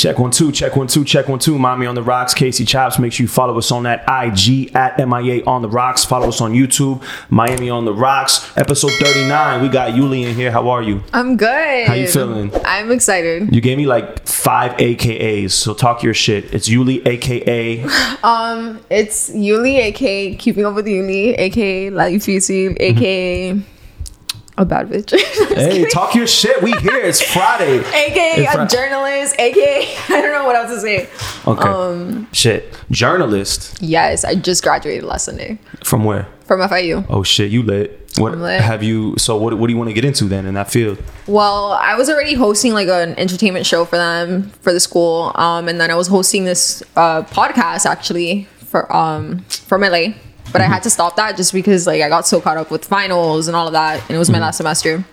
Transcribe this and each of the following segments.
Check one two, check one two, check one two. Miami on the rocks, Casey Chops. Make sure you follow us on that IG at MIA on the rocks. Follow us on YouTube, Miami on the rocks. Episode 39. We got Yuli in here. How are you? I'm good. How you feeling? I'm excited. You gave me like five AKAs, so talk your shit. It's Yuli, AKA. Um, it's Yuli, aka Keeping Up with Yuli, aka Life YouTube, aka a bad bitch. hey, talk your shit. We here. It's Friday. aka It's a journalist, aka I don't know what else to say. Okay. Um, shit. Journalist. Yes, I just graduated last Sunday From where? from FIU. Oh shit, you lit. What have you? So what? What do you want to get into then in that field? Well, I was already hosting like an entertainment show for them for the school, um, and then I was hosting this uh, podcast actually for um from LA. But I had to stop that just because like I got so caught up with finals and all of that, and it was my mm-hmm. last semester.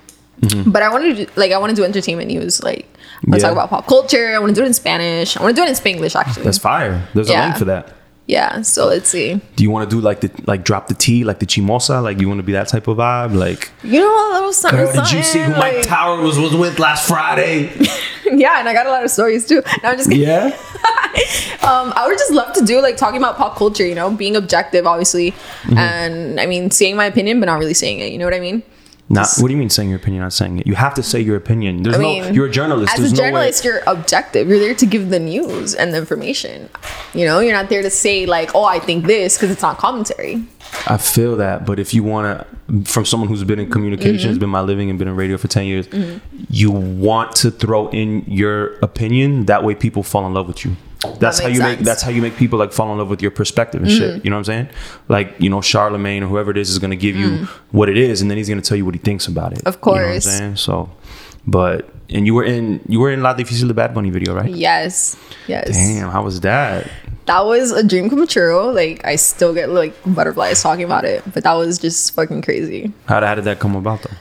Mm-hmm. But I wanted to like I want to do entertainment news, like I want to Yeah. talk about pop culture. I want to do it in Spanish. I want to do it in Spanglish actually. That's fire. There's a Yeah. link for that. Yeah. So let's see. Do you want to do like the like drop the T like the chimosa? Like you want to be that type of vibe? Like, You know a little something. girl, did you see who something, Mike Tower was was with last Friday? Yeah, and I got a lot of stories too. No, I'm just kidding. Yeah. um, I would just love to do like talking about pop culture, you know, being objective, obviously, Mm-hmm. and I mean, saying my opinion, but not really saying it. You know what I mean? Not. What do you mean saying your opinion? Not saying it. You have to say your opinion. There's I no. You're a journalist. As There's a no way- journalist, you're objective. You're there to give the news and the information. You know, you're not there to say like, "Oh, I think this," because it's not commentary. I feel that, but if you want to, from someone who's been in communications, Mm-hmm. been my living, and been in radio for ten years, you want to throw in your opinion. That way, people fall in love with you. That's how you make. sense. Mm-hmm. That's how you make people like fall in love with your perspective and shit. You know what I'm saying? Like you know, Charlemagne or whoever it is is going to give you what it is, and then he's going to tell you what he thinks about it. Mm. Of You know what I'm course. saying? So, but and you were in you were in La Difícil the Bad Bunny video, right? Yes, yes. Damn, how was that? That was a dream come true. Like I still get like butterflies talking about it, but that was just fucking crazy. How, how did that come about though?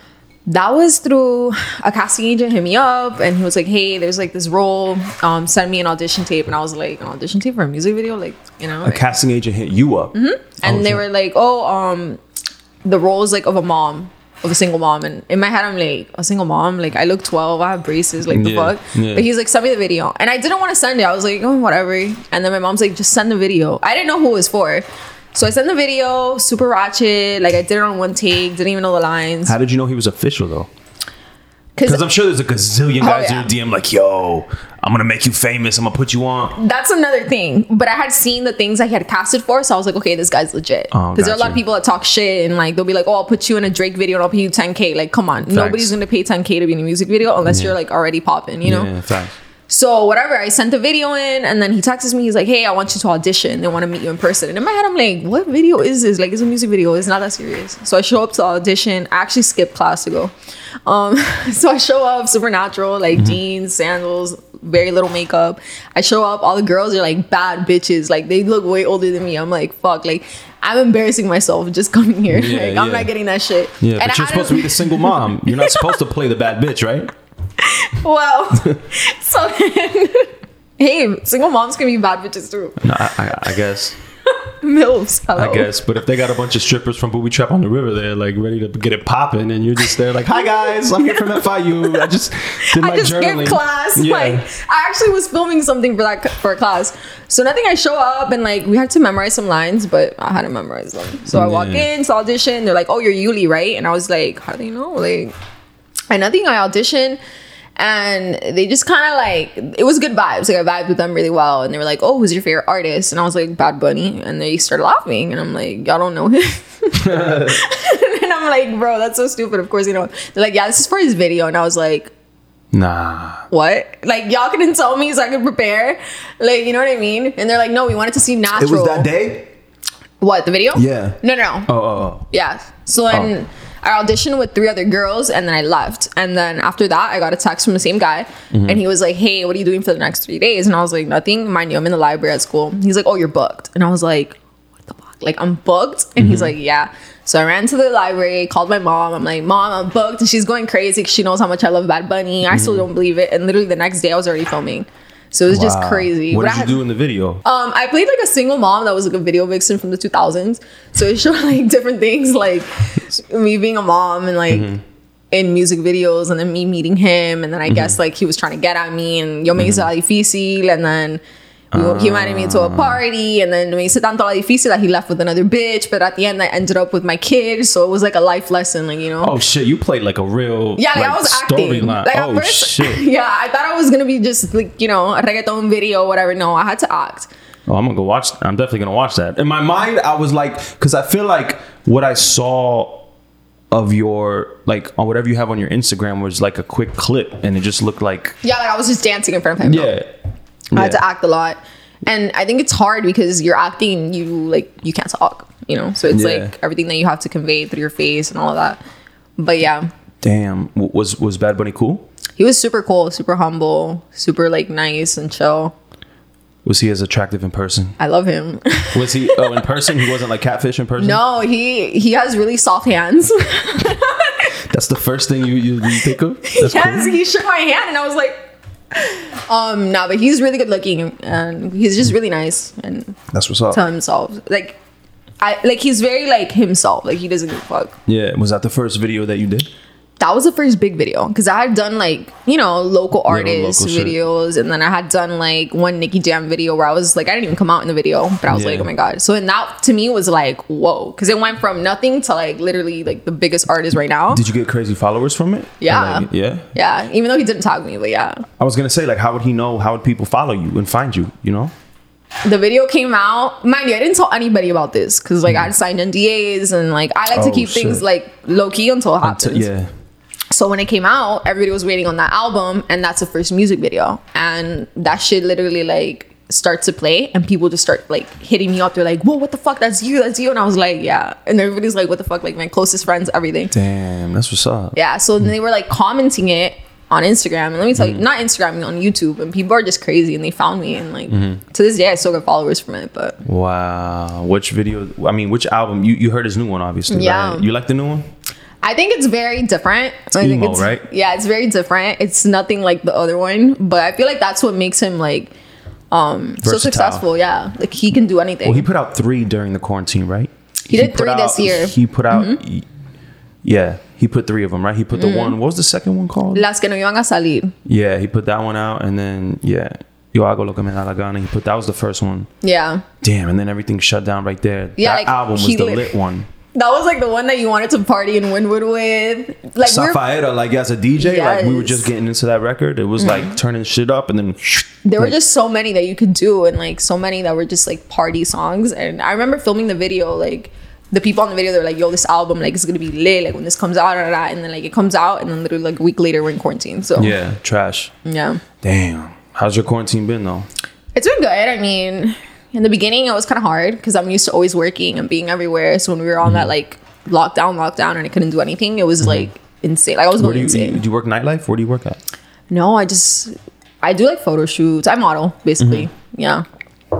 That was through a casting agent hit me up and he was like hey there's like this role um send me an audition tape. And i was like an audition tape for a music video? Like you know A casting agent hit you up, Mhm. and Oh, they shit. were like oh um the role is like of a mom of a single mom. And in my head i'm like a single mom? Like i look 12 i have braces like the Yeah, fuck? yeah. but he's like send me the video. And i didn't want to send it. I was like oh whatever. And then my mom's like just send the video. I didn't know who it was for so i sent the video super ratchet like i did it on one take didn't even know the lines How did you know he was official though? because Because I'm sure there's a gazillion Oh, guys yeah. in your DM like, yo, I'm gonna make you famous. I'm gonna put you on. that's another thing. But I had seen the things I had casted for, so I was like, okay, this guy's legit. Oh, Because there are a lot of people that talk shit and like they'll be like, oh, I'll put you in a Drake video and I'll pay you 10k. Like, come on, nobody's gonna pay 10k to be in a music video unless you're like already popping, you know. Yeah, facts. So whatever, I sent the video in, and then he texts me. He's like, "Hey, I want you to audition. They want to meet you in person." And in my head, I'm like, "What video is this? Like, it's a music video. It's not that serious." So I show up to audition. I actually skipped class to go. Um, so I show up, supernatural, like jeans, sandals, very little makeup. I show up. All the girls are like bad bitches. Like they look way older than me. I'm like, fuck. Like I'm embarrassing myself just coming here. Yeah, like I'm not getting that shit. Yeah, And but I you're supposed to be the single mom. You're not supposed to play the bad bitch, right? Well, so then, hey, single moms can be bad bitches too. No, I, I, I guess. Milfs. Hello. I guess. But if they got a bunch of strippers from Booby Trap on the River they're like ready to get it popping, and you're just there like, hi guys, I'm here from FIU. I just did my I just journaling. skipped class. Yeah. Like I actually was filming something for that for a class. So nothing. I show up and like we had to memorize some lines, but I hadn't memorized them. So I walk Yeah. in to audition. They're like, "Oh, you're Yuli, right?" And I was like, "How do they know?" Like, and nothing. I auditioned. And they just kind of like it was good vibes. Like I vibed with them really well, and they were like, "Oh, who's your favorite artist?" And I was like, "Bad Bunny," and they started laughing, and I'm like, "Y'all don't know him." and I'm like, "Bro, that's so stupid." Of course, you know. They're like, "Yeah, this is for his video," and I was like, Nah. what? Like y'all couldn't tell me so I could prepare. Like, you know what I mean? And they're like, no, we wanted to see natural. It was that day? What, the video? Yeah. No, no. no. Oh, oh, oh. Yeah. So then oh. I auditioned with three other girls and then I left. And then after that, I got a text from the same guy. Mm-hmm. And he was like, hey, what are you doing for the next three days? And I was like, nothing. Mind you, I'm in the library at school. He's like, oh, you're booked. And I was like, what the fuck? Like, I'm booked? And Mm-hmm. he's like, yeah. So I ran to the library, called my mom. I'm like, Mom, I'm booked. And she's going crazy because she knows how much I love Bad Bunny. I still don't believe it. And literally the next day, I was already filming. So it was just Mm-hmm. Crazy. What But did I you do in the video? um, I played like a single mom that was like a video vixen from the 2000s. So it showed like different things, like me being a mom and like in music videos and then me meeting him and then I guess like he was trying to get at me and yo me hizo la difícil and then we- he invited me to a ah. party and then me hizo tanto la difícil that he left with another bitch but at the end I ended up with my kid so it was like a life lesson like you know Oh shit, you played like a real yeah, like, like, I was acting. Like oh first, shit. yeah, I thought I was gonna be just like you know a reggaeton video, whatever. No, I had to act. Oh, I'm gonna go watch. I'm definitely gonna watch that. In my mind, I was like, because I feel like what I saw of your like on whatever you have on your Instagram was like a quick clip, and it just looked like Yeah, like I was just dancing in front of him. yeah. I had to act a lot, and I think it's hard because you're acting, you like you can't talk, you know. So it's Yeah. like everything that you have to convey through your face and all of that. But yeah, Damn, was was Bad Bunny cool? he was super cool, super humble, super like nice and chill. Was he as attractive in person? I love him. Was he? Oh, in person, he wasn't like catfish in person. no, he he has really soft hands. that's the first thing you you, you think of. That's yes, cool. he shook my hand and I was like, um, no, but he's really good looking and he's just really nice and That's what's up. to himself. Like, I like he's very like himself. Like he doesn't give a fuck. Yeah, was that the first video that you did? That was the first big video because I had done like you know local artists local shit. videos and then I had done like one Nicky Jam video where I was like I didn't even come out in the video but I was like oh my god so and that to me was like whoa because it went from nothing to like literally like the biggest artist right now. Did you get crazy followers from it? Yeah. like, yeah. yeah, even though he didn't tag me, but yeah. I was gonna say like, how would he know? How would people follow you and find you? You know? the video came out. Mind you, I didn't tell anybody about this because like I signed NDAs and like I like to Oh, keep things like low key until it happens. Until- yeah. So when it came out, everybody was waiting on that album, and that's the first music video, and that shit literally like starts to play, and people just start like hitting me up. They're like, "Whoa, what the fuck? That's you, that's you," and I was like, "Yeah," and everybody's like, "What the fuck?" Like my closest friends, everything. Damn, that's what's up. Yeah. So then they were like commenting it on Instagram, and let me tell Mm-hmm. you, not Instagram, on YouTube, and people are just crazy, and they found me, and like Mm-hmm. to this day, I still get followers from it, but. Wow. Which video? I mean, which album? You you heard his new one, obviously. Yeah. Right? You like the new one? I think it's very different. I think emo, it's, right? Yeah, it's very different. It's nothing like the other one, but I feel like that's what makes him like um so successful. Yeah, like he can do anything. Well, he put out three during the quarantine, right? He did put three this year. Mm-hmm. He put out. Yeah, he put three of them, right? He put the one. What was the second one called? Las que no iban a salir. Yeah, he put that one out, and then yeah, Yo hago lo que me da la gana. He put that was the first one. Yeah, Damn, and then everything shut down right there. Yeah, that like, album was the lit- lit one. That was like the one that you wanted to party in Wynwood with. Like Safaera, like as a DJ, like we were just getting into that record. It was mm-hmm. like turning shit up, and then there were just so many that you could do, and like so many that were just like party songs. And I remember filming the video, like. The people on the video, they're like, "Yo, this album, like, it's gonna be lit. Like, when this comes out, and then like it comes out, and then literally like a week later, we're in quarantine. So yeah, trash. yeah. Damn, how's your quarantine been though? It's been good. I mean, in the beginning, it was kind of hard because I'm used to always working and being everywhere. So when we were on Mm-hmm. that like lockdown, lockdown, and I couldn't do anything, it was like insane. Like I was going do you, insane. do you work nightlife? Where do you work at? no, I just I do like photo shoots. I model basically. Mm-hmm. Yeah.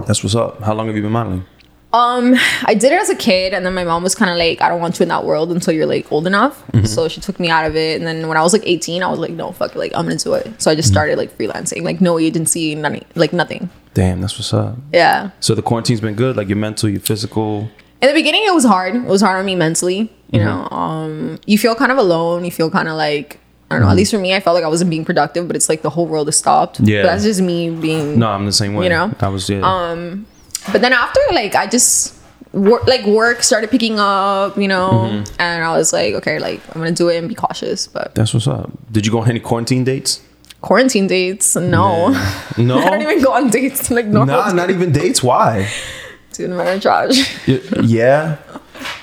That's what's up. How long have you been modeling? Um, I did it as a kid, and then my mom was kind of like, "I don't want you in that world until you're like old enough." Mm-hmm. So she took me out of it, and then when I was like 18, I was like, "No, fuck it, like I'm gonna do it." So I Mm-hmm. just started like freelancing, like no agency, none, like nothing. Damn, that's what's up. Yeah. So the quarantine's been good, like your mental, your physical. in the beginning it was hard it was hard on me mentally you Mm-hmm. know um you feel kind of alone you feel kind of like i don't know at least for me i felt like i wasn't being productive but it's like the whole world has stopped Mm-hmm. Yeah. but that's just me being No, I'm the same way. You know? I was yeah. but then after like i just work like work started picking up you know Mm-hmm. and i was like okay like i'm gonna do it and be cautious but that's what's up. Did you go on any quarantine dates? Quarantine dates no No. i don't even go on dates like normal Nah, not even dates. Why? dude trash Y- Yeah,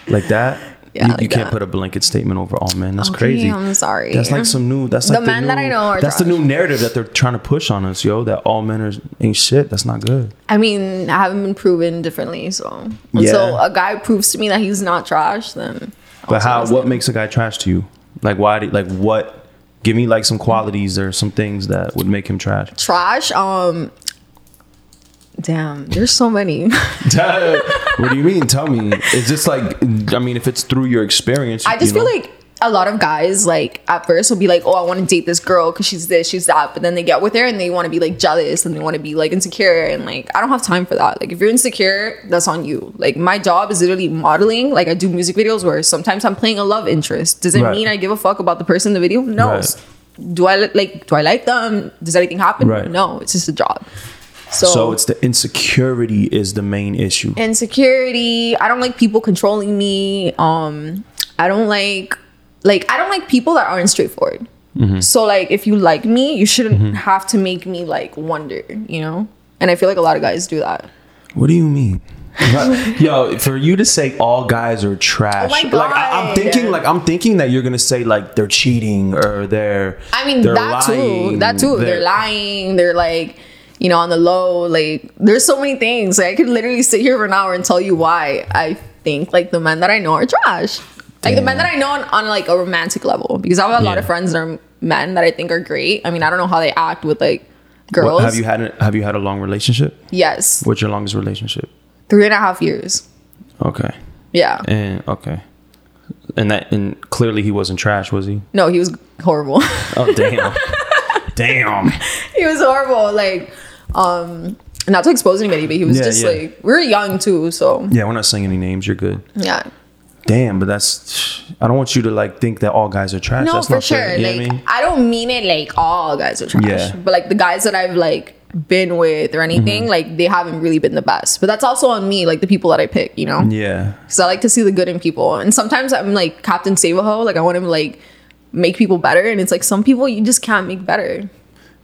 like that. Yeah, you, like you can't put a blanket statement over all men. That's Okay, crazy. I'm sorry. That's like some new. That's The like the, men new, that I know are That's the new narrative that they're trying to push on us, yo. That all men are ain't shit. That's not good. I mean, I haven't been proven differently, so Yeah. a guy proves to me that he's not trash, then. But how? What makes a guy trash to you? Like why? Do, like what? Give me like some qualities or some things that would make him trash. trash? Um, damn, there's so many. what do you mean? Tell me. Is this like I mean, if it's through your experience, I just feel know? like a lot of guys like at first will be like, "Oh, I want to date this girl because she's this, she's that," but then they get with her and they want to be like jealous and they want to be like insecure and like I don't have time for that. Like if you're insecure, that's on you. Like my job is literally modeling. Like I do music videos where sometimes I'm playing a love interest. Does it Right. mean I give a fuck about the person in the video? No. Right. Do I like? Do I like them? Does anything happen? Right. No. It's just a job. So, So it's the insecurity is the main issue. insecurity i don't like people controlling me um i don't like like i don't like people that aren't straightforward. Mm-hmm. so like if you like me you shouldn't have to make me like wonder you know? And i feel like a lot of guys do that. What do you mean? Yo, for you to say all guys are trash, Oh my like I, I'm thinking, like I'm thinking that you're gonna say like they're cheating or they're. i mean they're that too. that too. They're, lying. They're like you know on the low. Like there's so many things. Like i could literally sit here for an hour and tell you why i think like the men that i know are trash like the men that i know on, on like a romantic level because i have a lot of friends that are men that i think are great i mean i don't know how they act with like girls What, have you had a, have you had a long relationship? yes What's your longest relationship? three and a half years Okay, yeah and okay, and that and clearly he wasn't trash, was he? no he was horrible Oh damn, damn. he was horrible like um not to expose anybody but he was Yeah, just yeah. like we were young too so Yeah, we're not saying any names. You're good. yeah Damn, but that's. I don't want you to like think that all guys are trash. No, that's for not sure. fair. You know like what I mean? I don't mean it like all guys are trash, Yeah. but like the guys that I've like been with or anything, Mm-hmm. like they haven't really been the best. But that's also on me, like the people that I pick, you know, Yeah. because I like to see the good in people. And sometimes I'm like Captain Save a Ho, like I want to like make people better, and it's like some people you just can't make better.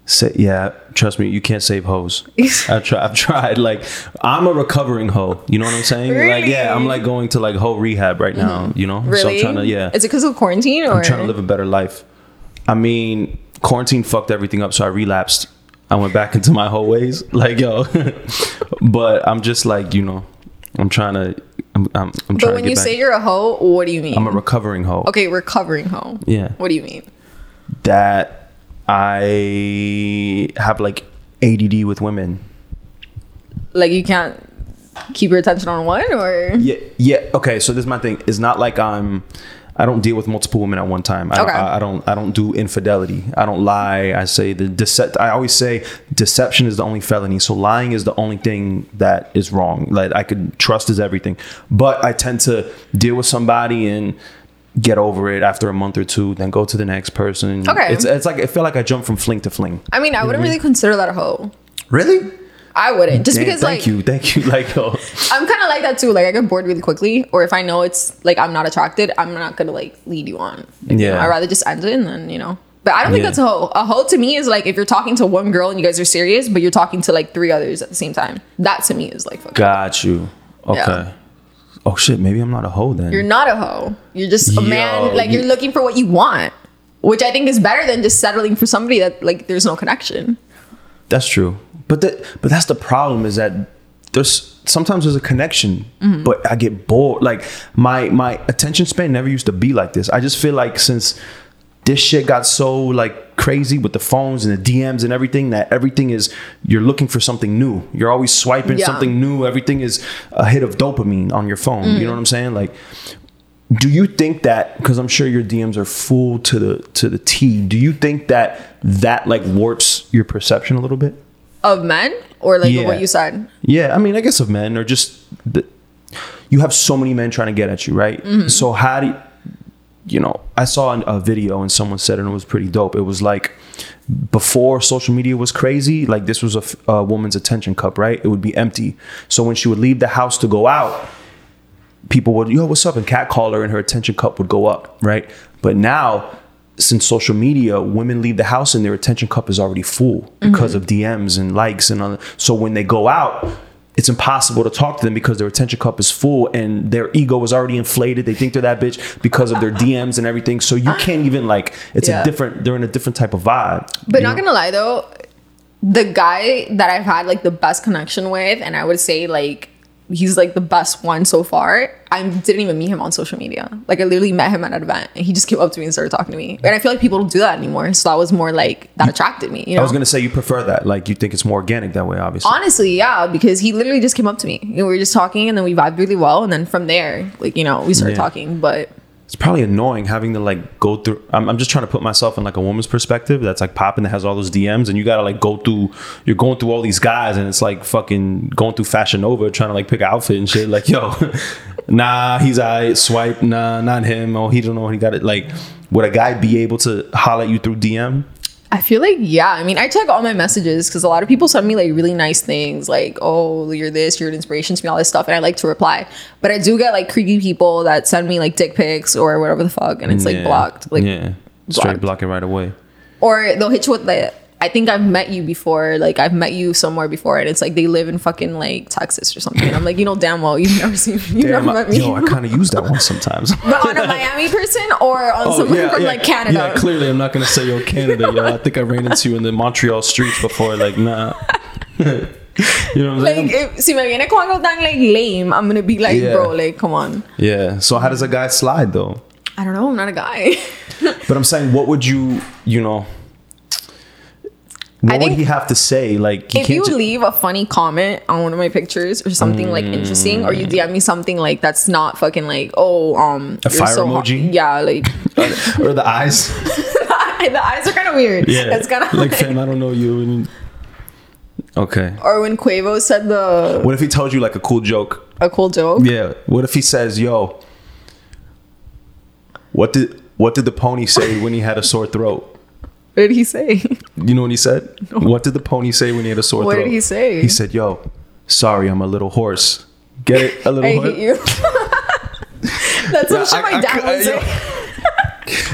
Say, yeah, trust me, you can't save hoes. I've, try, I've tried. Like, I'm a recovering hoe. You know what I'm saying? Like, yeah, I'm like going to like hoe rehab right now. Mm-hmm. You know, so Really? I'm trying to yeah, Is it because of quarantine or I'm trying to live a better life. I mean, quarantine fucked everything up, so I relapsed. I went back into my whole ways, like yo. but I'm just like you know, I'm trying to. I'm, I'm, I'm But when you back. say you're a hoe, what do you mean? I'm a recovering hoe. okay, recovering hoe. Yeah. What do you mean? That I have like ADD with women. Like you can't keep your attention on one, or Yeah, yeah. Okay, so this is my thing. It's not like I'm. I don't deal with multiple women at one time. I, don't, Okay. I, I don't. I don't do infidelity. I don't lie. I say the decept. I always say deception is the only felony. So lying is the only thing that is wrong. Like I could trust is everything. But I tend to deal with somebody and get over it after a month or two, then go to the next person. Okay. It's it's like I feel like I jump from fling to fling. I mean, I wouldn't really consider that a hoe. Really? I wouldn't, just Damn, because thank like you, thank you. Like, oh, I'm kind of like that too. Like I get bored really quickly, or if I know it's like I'm not attracted, I'm not gonna like lead you on. Like, you Yeah. know, I rather just end it and then you know. But I don't think Yeah. that's a hoe. A hoe to me is like if you're talking to one girl and you guys are serious, but you're talking to like three others at the same time. That to me is like fucking. got you. Okay. Yeah. Oh shit, maybe I'm not a hoe then. You're not a hoe. You're just a Yo, man. Like you- you're looking for what you want, which I think is better than just settling for somebody that like there's no connection. That's true. But that but that's the problem is that there's sometimes there's a connection, Mm-hmm. but I get bored. Like my my attention span never used to be like this. I just feel like since this shit got so like crazy with the phones and the DMs and everything that everything is you're looking for something new. You're always swiping Yeah. something new. Everything is a hit of dopamine on your phone. Mm. You know what I'm saying? Like do you think that because i'm sure your dms are full to the to the t do you think that that like warps your perception a little bit Of men or like Yeah. what you said. yeah i mean i guess of men or just the, you have so many men trying to get at you right so how do you, you know i saw a video and someone said it and it was pretty dope. It was like before social media was crazy like this was a, a woman's attention cup right? It would be empty. So when she would leave the house to go out people would yo what's up? And cat call her and her attention cup would go up right? But now since social media women leave the house and their attention cup is already full because mm-hmm. of dms and likes and other so when they go out it's impossible to talk to them because their attention cup is full and their ego is already inflated they think they're that bitch because of their dms and everything so you can't even like it's Yeah. a different they're in a different type of vibe But not know? gonna lie though, the guy that I've had like the best connection with, and I would say like he's like the best one so far. I didn't even meet him on social media. Like I literally met him at an event, and he just came up to me and started talking to me. And I feel like people don't do that anymore. So that was more like that attracted me. You know. i was gonna say you prefer that like you think it's more organic that way obviously Honestly, yeah, because he literally just came up to me. And we were just talking, and then we vibed really well, and then from there, like you know, we started Yeah. talking. But it's probably annoying having to like go through. I'm, I'm just trying to put myself in like a woman's perspective that's like popping that has all those DMs, and you gotta like go through. You're going through all these guys, and it's like fucking going through Fashion Nova trying to like pick an outfit and shit. Like, yo, nah, he's I swipe, nah, not him. Oh, he don't know. He got it. Like, would a guy be able to holler at you through DM? I feel like yeah. I mean, I check all my messages because a lot of people send me like really nice things, like "Oh, you're this, you're an inspiration to me," all this stuff, and I like to reply. But I do get like creepy people that send me like dick pics or whatever the fuck, and it's like Yeah. blocked, like yeah, straight blocked. block it right away. or they'll hit you with the. I think I've met you before. Like I've met you somewhere before, and it's like they live in fucking like Texas or something. And I'm like, you know, damn well, you've never seen, you've Damn, never met me. yo, I kind of use that one sometimes. but on a Miami person or on oh, someone from like Canada. Oh, Yeah, clearly I'm not gonna say yo Canada, yo. I think I ran into you in the Montreal streets before. Like, nah. you know what I'm Like, saying? if, si me viene con algo tan like lame, I'm gonna be like, Yeah. bro, like, come on. yeah. So how does a guy slide though? I don't know. I'm not a guy. But I'm saying, what would you, you know, what would think he have to say? Like, if you ju- leave a funny comment on one of my pictures or something like interesting, or you DM me something like that's not fucking like, oh, um, A fire hot. emoji? Yeah, like or the eyes. the eyes are kind of weird. Yeah, it's kind of like, like, fam, I don't know you. And... Okay. or when Quavo said the What if he told you like a cool joke? a cool joke. Yeah. What if he says, "Yo, what did what did the pony say when he had a sore throat?" What did he say? You know what he said? What did the pony say when he had a sore What throat? did he say? He said, "Yo, sorry, I'm a little horse. Get it? A little I horse." hate you. that's Yeah, shit I- my I dad cou- would I- say.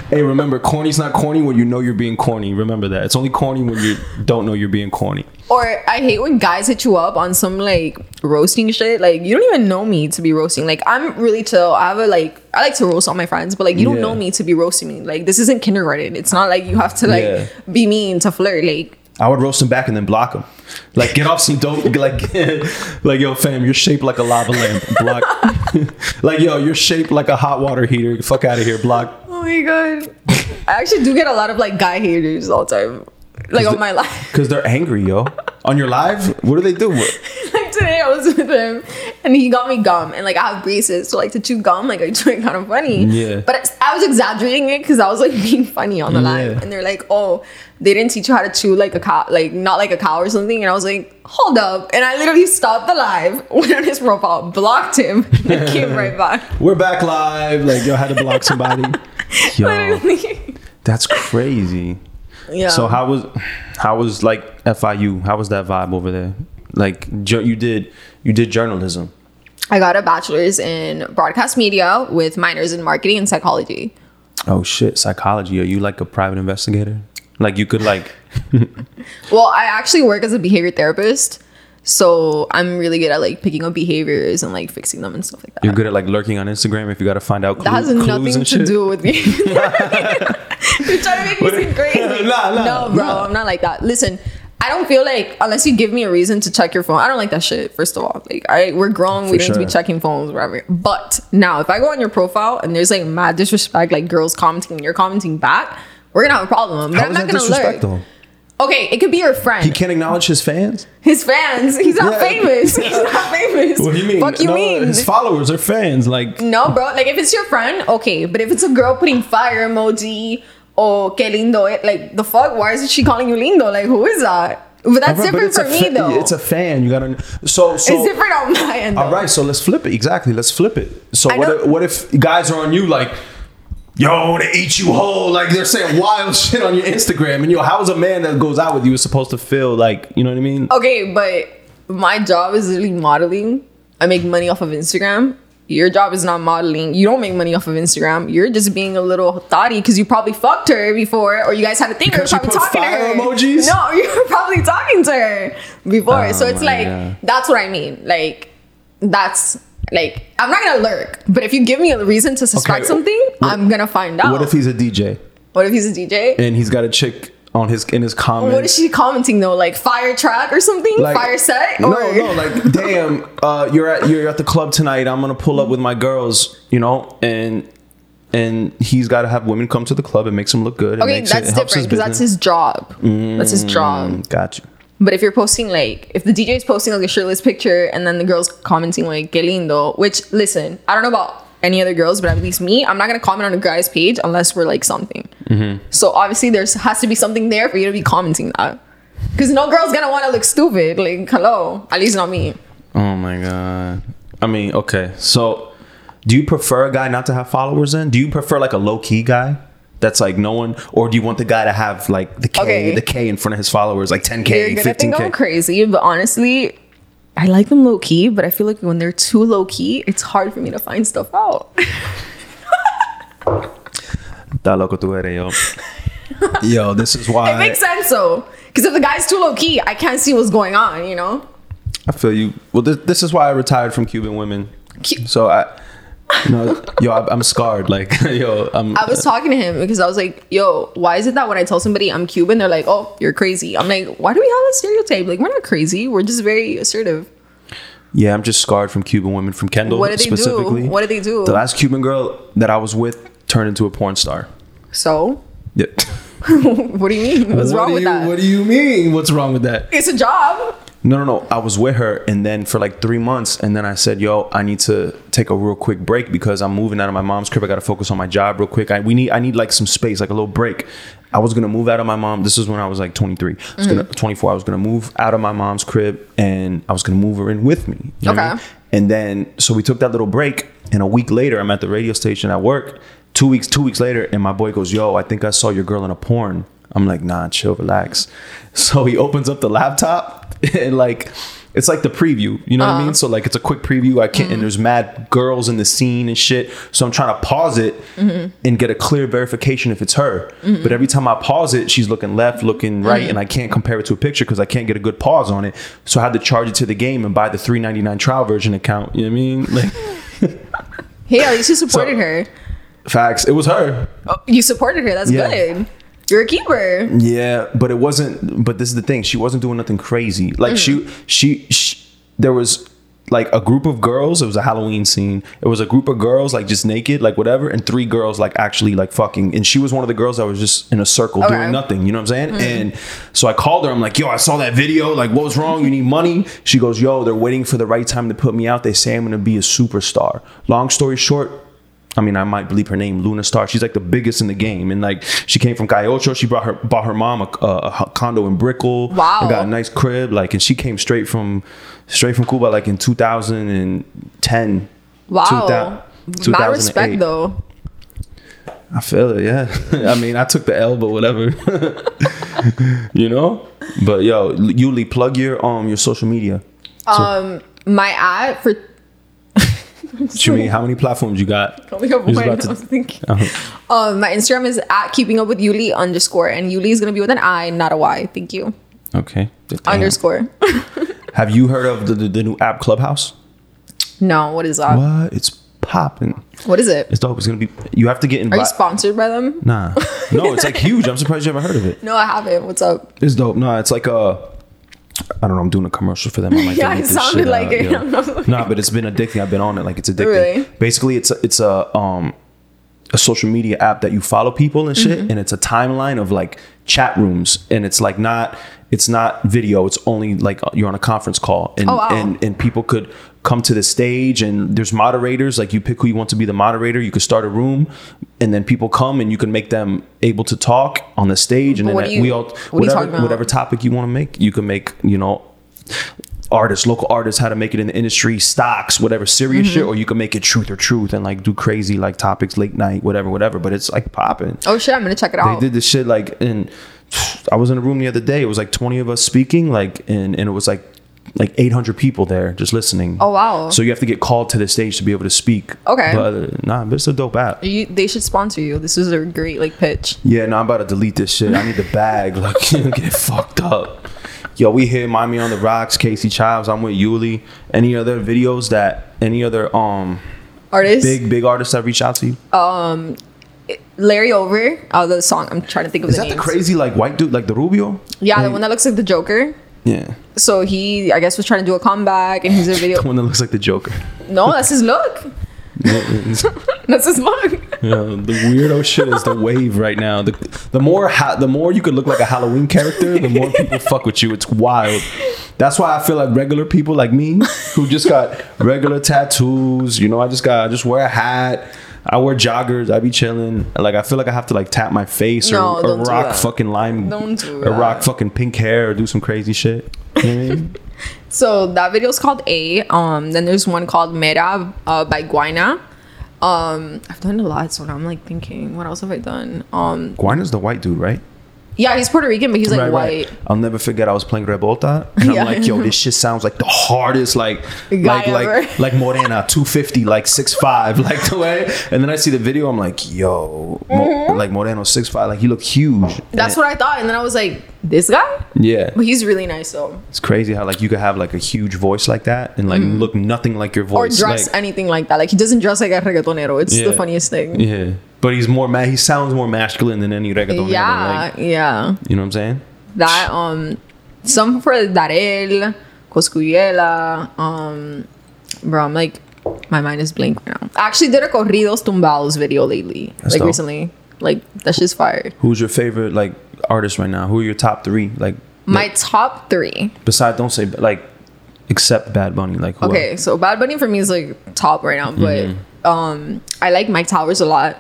Hey, remember, corny's not corny when you know you're being corny. Remember that. It's only corny when you don't know you're being corny. Or I hate when guys hit you up on some like roasting shit. Like you don't even know me to be roasting. Like I'm really chill. I have a like I like to roast all my friends, but like you don't Yeah. know me to be roasting me. Like this isn't kindergarten. It's not like you have to like Yeah. be mean to flirt. Like I would roast him back and then block him. Like, get off some dope. Like, like, yo, fam, you're shaped like a lava lamp. Block. like, yo, you're shaped like a hot water heater. Fuck out of here. Block. Oh my god, I actually do get a lot of like guy haters all the time. Like on my life. Because they're angry, yo. On your live, what do they do? like today I was with him and he got me gum and like I have braces so like to chew gum like I chew it kind of funny Yeah. but I was exaggerating it because I was like being funny on the live and they're like oh they didn't teach you how to chew like a cow like not like a cow or something and I was like hold up and I literally stopped the live went on his profile blocked him and came right back We're back live. Like, yo, I had to block somebody. Yo, literally that's crazy. yeah So how was, how was like FIU? How was that vibe over there? Like, you did, you did journalism. I got a bachelor's in broadcast media with minors in marketing and psychology Oh shit, psychology. Are you like a private investigator? Like, you could like. Well, I actually work as a behavior therapist. So I'm really good at like picking up behaviors and like fixing them and stuff like that. You're good at like lurking on Instagram if you got to find out clue, that has nothing to shit. do with me. You're trying to make me seem crazy. Nah, nah, no, bro, nah. I'm not like that. Listen, I don't feel like unless you give me a reason to check your phone. I don't like that shit. First of all, like I we're grown, we For don't need to be checking phones, whatever. But now, if I go on your profile and there's like mad disrespect, like girls commenting and you're commenting back, we're gonna have a problem. But How I'm not gonna lurk. Though? Okay, it could be your friend. He can't acknowledge his fans. His fans. He's not Yeah. famous. He's not famous. What do you mean? Fuck you No, mean? His followers are fans. Like, no, bro. Like if it's your friend, okay. But if it's a girl putting fire emoji oh, or que lindo, it, like the fuck? Why is she calling you lindo? Like who is that? But that's Alright, but different it's for me fa- though. It's a fan. You gotta. So, so. it's different on my end. Though. All right, so let's flip it. Exactly, let's flip it. So I what? know- If, what if guys are on you like, yo, they eat you whole? Like they're saying wild shit on your Instagram, and yo, how is a man that goes out with you is supposed to feel like, you know what I mean? Okay, but my job is literally modeling. I make money off of Instagram. Your job is not modeling. You don't make money off of Instagram. You're just being a little thotty because you probably fucked her before, or you guys had a thing. Because or you you're probably put talking to fire her. emojis? No, you were probably talking to her before. Oh so it's like God. that's what I mean. Like that's like I'm not gonna lurk, but if you give me a reason to suspect Okay, something, what- I'm gonna find out. What if he's a DJ what if he's a DJ? and he's got a chick on his in his comments? What is she commenting though? Like fire track or something? Like- fire set? No, or? no, like damn, uh, you're at you're at the club tonight. I'm gonna pull up with my girls, you know, and and he's got to have women come to the club and makes him look good. Okay, that's it different because that's his job. That's his job. Mm, Got you. But if you're posting like, if the DJ is posting like a shirtless picture and then the girl's commenting like "que lindo," which listen, I don't know about any other girls, but at least me, I'm not gonna comment on a guy's page unless we're like something. Mm-hmm. So obviously, there's has to be something there for you to be commenting that. Because no girl's gonna want to look stupid. Like, hello, at least not me. Oh my god. I mean, okay. So, do you prefer a guy not to have followers? in? do you prefer like a low key guy that's like no one, or do you want the guy to have like the K, Okay. the K in front of his followers, like You're 10k, gonna think I'm crazy, but honestly, I like them low key. But I feel like when they're too low key, it's hard for me to find stuff out. Da loco tu eres, yo. yo, this is why it makes sense though, because if the guy's too low key, I can't see what's going on. You know. I feel you. Well, this, this is why I retired from Cuban women. Cu- So I, you know, yo, I, I'm scarred. Like, yo, I'm. I was talking to him because I was like, yo, why is it that when I tell somebody I'm Cuban, they're like, oh, you're crazy. I'm like, why do we have that stereotype? Like, we're not crazy. We're just very assertive. Yeah, I'm just scarred from Cuban women, from Kendall What did they do? What did they do? The last Cuban girl that I was with turned into a porn star. So, Yeah. what do you mean? What's What wrong do with you, that? What do you mean? What's wrong with that? it's a job. No, no, no. I was with her, and then for like three months, and then I said, "Yo, I need to take a real quick break because I'm moving out of my mom's crib. I got to focus on my job real quick. I we need, I need like some space, like a little break." I was gonna move out of my mom. This is when I was like 23. I was gonna mm-hmm. 24. I was gonna move out of my mom's crib, and I was gonna move her in with me. You know what I Okay. mean? And then so we took that little break, and a week later, I'm at the radio station at work. Two weeks, two weeks later, and my boy goes, "Yo, I think I saw your girl in a porn." I'm like, "Nah, chill, relax." So he opens up the laptop, and like, it's like the preview. You know what I mean? Uh-huh. So like, it's a quick preview. I can't, and mm-hmm. there's mad girls in the scene and shit. So I'm trying to pause it mm-hmm. and get a clear verification if it's her. Mm-hmm. But every time I pause it, she's looking left, looking right, and I can't compare it to a picture because I can't get a good pause on it. So I had to charge it to the game and buy the 3.99 trial version account. You know what I mean? Like. Hey, at least you supported So- her. Facts. It was her. Oh, you supported her. That's Yeah. good. You're a keeper. Yeah, but it wasn't. But this is the thing. She wasn't doing nothing crazy. Like she, mm. she, she, there was like a group of girls. It was a Halloween scene. It was a group of girls like just naked, like whatever, and three girls like actually like fucking. And she was one of the girls that was just in a circle Okay. doing nothing. You know what I'm saying? Mm. And so I called her. I'm like, yo, I saw that video. Like, what was wrong? You need money? She goes, yo, they're waiting for the right time to put me out. They say I'm gonna be a superstar. Long story short. I mean, I might believe her name, Luna Star. She's like the biggest in the game, and like she came from Calle Ocho. She brought her bought her mom a, a condo in Brickell. Wow. and got a nice crib. Like, and she came straight from straight from Cuba, like in 2010. Wow. 2000 Mad respect though. I feel it. Yeah, I mean, I took the L, but whatever. you know. But yo, Yuli, plug your um your social media. Um, my ad for Mean? How many platforms you got? We have one. I was thinking. Uh-huh. Um, my Instagram is at keeping up with Yuli underscore, and Yuli is gonna be with an I, not a Y. Thank you. Okay. Damn. Underscore. Have you heard of the, the, the new app Clubhouse? no, what is that? What? It's popping. What is it? It's dope. It's gonna be. You have to get in. Are you sponsored by them? Nah, no. It's like huge. I'm surprised you haven't heard of it. No, I haven't. What's up? It's dope. No, it's like a. I don't know. I'm doing a commercial for them. I'm like, Yeah, it sounded like out, it. yo. I'm not- no, but it's been addicting. I've been on it. Like it's addicting. Really? Basically, it's a, it's a um a social media app that you follow people and shit, Mm-hmm. and it's a timeline of like chat rooms, and it's like not it's not video. It's only like uh, you're on a conference call, and Oh, wow. and and people could come to the stage, and there's moderators. Like you pick who you want to be the moderator. You could start a room, and then people come, and you can make them able to talk on the stage, and But then you- we all what whatever whatever topic you want to make, you can make. You know artists, local artists, how to make it in the industry, stocks, whatever serious Mm-hmm. shit, or you can make it truth or truth and like do crazy like topics, late night, whatever, whatever. But it's like popping. Oh shit, I'm gonna check it out They did this shit like in. I was in a room the other day. It was like twenty of us speaking, like, and and it was like like eight hundred people there just listening. Oh, wow. So you have to get called to the stage to be able to speak. Okay. But uh, nah, but it's a dope app. You, they should sponsor you. This is a great like pitch. Yeah, no, I'm about to delete this shit. I need the bag. Like, you get fucked up. Yo, we here, Miami on the Rocks, Casey Chives. I'm with Yuli. Any other videos that any other um artists big big artists that reach out to you? Um, Lary Over. Oh, the song. I'm trying to think of Is the that the crazy like white dude, like the Rubio? Yeah, the one that looks like the Joker. Yeah, So he, I guess, was trying to do a comeback, and he's a video. the one that looks like the Joker. No, that's his look. That's his look. the weirdo shit is the wave right now. The the more ha- the more you could look like a Halloween character, the more people fuck with you. It's wild. That's why I feel like regular people like me who just got regular tattoos. You know, I just got I just wear a hat. I wear joggers. I be chilling. Like I feel like I have to like tap my face No, or, or rock fucking lime Don't do or rock fucking pink hair or do some crazy shit. You know what I mean? So that video is called A. Um, then there's one called Mera uh, by Guaynaa. Um, I've done a lot, so now I'm like thinking, what else have I done? Um, Guaynaa's the white dude, right? Yeah, he's Puerto Rican, but he's like Right, white. right. I'll never forget. I was playing Rebota, and Yeah. I'm like, "Yo, this shit sounds like the hardest, like, Guy like, ever. like, like Morena, 250, like six five, like the way." And then I see the video, I'm like, "Yo, Mo- like Moreno six five, like he looked huge." Mm-hmm. That's what I thought, and then I was like, this guy? Yeah, But he's really nice though. it's crazy how like you could have like a huge voice like that and like look nothing like your Mm-hmm. Or dress like, anything like that. Like he doesn't dress like a reggaetonero. It's the funniest thing. yeah, but he's more ma- He sounds more masculine than any reggaeton. Yeah, like, yeah. you know what I'm saying? That um, some for Darell, Cosculluela. Um, bro, I'm like, my mind is blank right now. I actually did a corridos tumbados video lately, That's like dope. recently. Like that's just fire. Who's your favorite like artist right now? Who are your top three? Like My top three. besides, don't say like except Bad Bunny. Like who Okay, so Bad Bunny for me is like top right now, but Mm-hmm. um, I like Mike Towers a lot.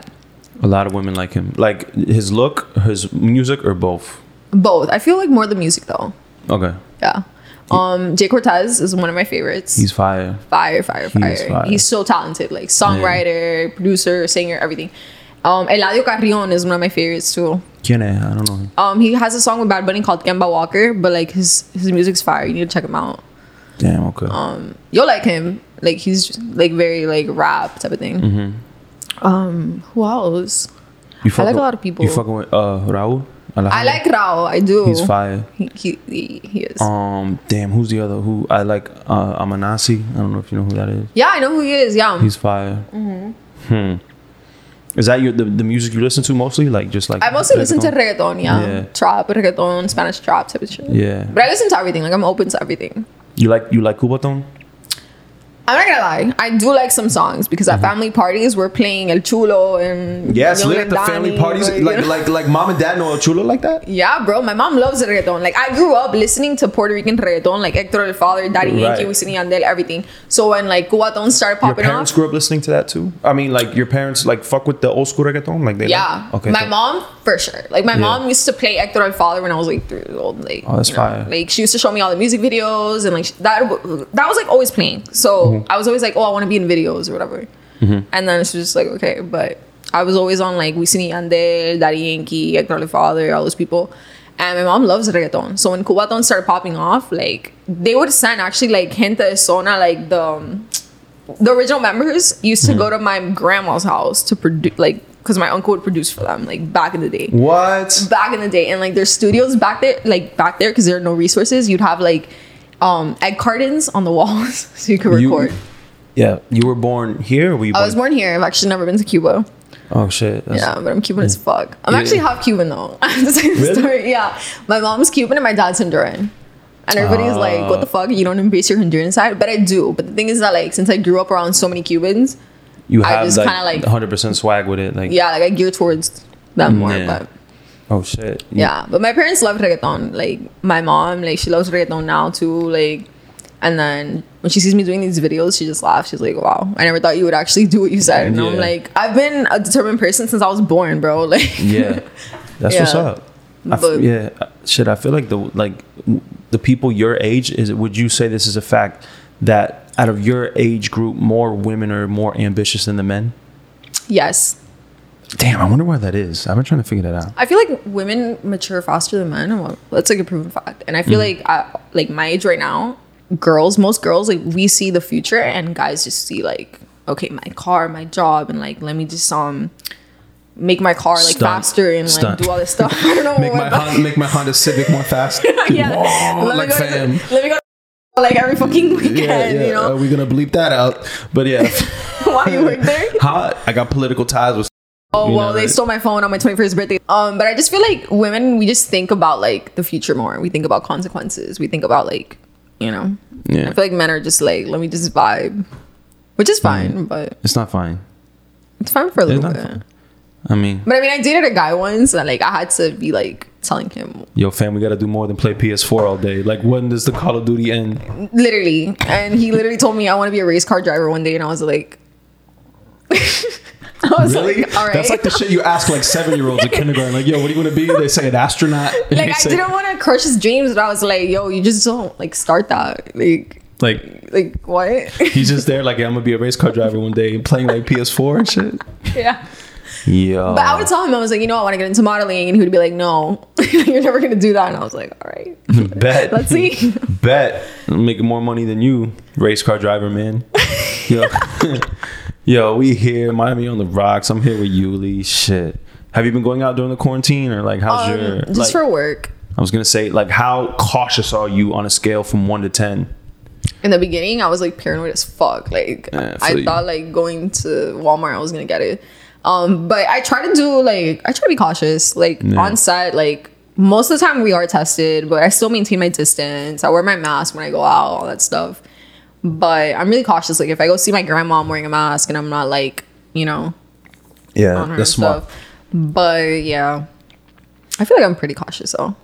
A lot of women like him. Like his look, his music, or both. Both. I feel like more the music though. Okay, Yeah. Um, Jhay Cortez is one of my favorites. he's fire. fire, fire, fire. is fire. He's so talented, like songwriter, producer, singer, everything. Um, Eladio Carrion is one of my favorites too. ¿Quién es? I don't know. Um, he has a song with Bad Bunny called Kemba Walker, but like his his music's fire. You need to check him out. Damn. Okay. Um, you'll like him. Like he's like very like rap type of thing. Mm-hmm. Um, who else? you I like a lot of people. You fucking with uh Raul? I like Raul. I do. He's fire. He he, he, he is. Um, damn. Who's the other? Who I like? Uh, Amenazzy. I don't know if you know who that is. yeah, I know who he is. Yeah. He's fire. Mm-hmm. Hmm. Is that your the, the music you listen to mostly? Like just like I mostly listen to reggaeton? reggaeton. Yeah. Yeah. Trap, reggaeton, Spanish trap type of shit. Yeah. But I listen to everything. Like I'm open to everything. You like you like Cubaton? I'm not gonna lie. I do like some songs because at family parties we're playing El Chulo and Mm-hmm. Yes, Young lit at the and family parties. but, Like you like like mom and dad know El Chulo like that. yeah, bro. My mom loves reggaeton. Like I grew up listening to Puerto Rican reggaeton, like Hector El Father, Daddy Right. Yankee, Wisin y Yandel, everything. So when like Cubatón started popping Your parents off, grew up listening to that too. I mean, like your parents like fuck with the old school reggaeton. Like they yeah. Like, okay. my so- mom for sure. Like my Yeah. mom used to play Hector El Father when I was like three years old. Like Oh, that's you know. Like she used to show me all the music videos and like that. That was like always playing. So Mm-hmm. I was always like, oh, I want to be in videos or whatever. And then she was just like, okay, but I was always on like Wisin Yandel, Daddy Yankee, Hector El Father, all those people. And my mom loves reggaeton. So when Cubaton started popping off, like they would send actually like gente de zona, like the um, the original members used to Mm-hmm. go to my grandma's house to produce like because my uncle would produce for them like back in the day What? back in the day and like their studios back there like back there because there are no resources you'd have like um egg cartons on the walls so you could You- record Yeah, you were born here. Or were you i born? was born here i've actually never been to cuba Oh shit. Yeah but i'm cuban as fuck i'm Yeah. actually half cuban though i have to tell the Really? story yeah my mom's cuban and my dad's honduran and everybody's like what the fuck you don't embrace your honduran side but i do but the thing is that like since i grew up around so many cubans You have just like, kinda, like- 100 percent swag with it. Like yeah like i gear towards that more Yeah. but Oh shit. Yeah, but my parents love reggaeton. Like my mom, like she loves reggaeton now too. Like, and then when she sees me doing these videos, she just laughs. She's like, "Wow, I never thought you would actually do what you said." And I'm like, I've been a determined person since I was born, bro." Like, Yeah. That's what's up. I f- yeah. uh, Shit. I feel like the like the people your age is. Would you say this is a fact that out of your age group, more women are more ambitious than the men? yes, Damn. I wonder why that is. I've been trying to figure that out. I feel like women mature faster than men. Well, that's like a proven fact. And I feel like, I, like my age right now, girls, most girls, like we see the future, and guys just see like, okay, my car, my job, and like let me just um make my car like Stunt. faster and like Stunt. do all this stuff. I don't know. Make my Honda, make my Honda Civic more fast. yeah. Whoa, let, like me go fam. To, let me go. Like every fucking weekend, Yeah, yeah. you know. Are we gonna bleep that out? But yeah, Why you work there? hot. I got political ties with. Oh well, know, they right? stole my phone on my 21st birthday. Um, but I just feel like women, we just think about like the future more. We think about consequences. We think about like, you know. Yeah. I feel like men are just like, let me just vibe, which is fine, but It's not fine. it's fine for a little bit. fine. I mean, But I mean, I dated a guy once, and like I had to be like telling him yo, fam, we gotta do more than play PS4 all day. Like, when does the Call of Duty end? literally, and he literally told me I want to be a race car driver one day, and I was like, I was Really? like, all right. That's like the shit you ask like seven year olds in kindergarten. Like, yo, what do you want to be? They say an astronaut. Like, I say, didn't want to crush his dreams, but I was like, yo, you just don't like start that. Like, like like what? he's just there. Like, I'm gonna be a race car driver one day, playing like PS4 and shit. yeah. Yeah. But I would tell him I was like, you know, I want to get into modeling, and he would be like, no, you're never gonna do that. And I was like, all right, bet. let's see. Bet. I'm making more money than you, race car driver, man. Yo, yo, we here, Miami on the rocks. I'm here with Yuli. Shit. Have you been going out during the quarantine, or like, how's Um, your? just like, for work. I was gonna say, like, how cautious are you on a scale from one to ten? In the beginning, I was like paranoid as fuck. Like Yeah, I I you. thought like going to Walmart, I was gonna get it. Um, but I try to do like I try to be cautious. Like Yeah. on set, like most of the time we are tested, but I still maintain my distance. I wear my mask when I go out, all that stuff. But I'm really cautious. Like if I go see my grandma, I'm wearing a mask, and I'm not like you know Yeah, that's smart. stuff. But yeah, I feel like I'm pretty cautious though.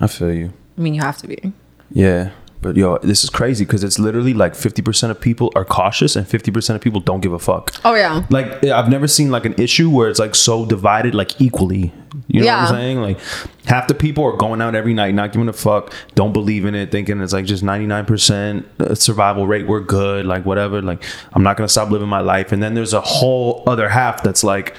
I feel you. I mean, you have to be. Yeah. But yo, this is crazy because it's literally like 50% of people are cautious and 50% of people don't give a fuck. Oh yeah. Like eh, I've never seen like an issue where it's like so divided like equally. You know what I'm saying? Like half the people are going out every night, not giving a fuck, don't believe in it, thinking it's like just 99% uh, survival rate, we're good, like whatever. Like I'm not gonna stop living my life. And then there's a whole other half that's like,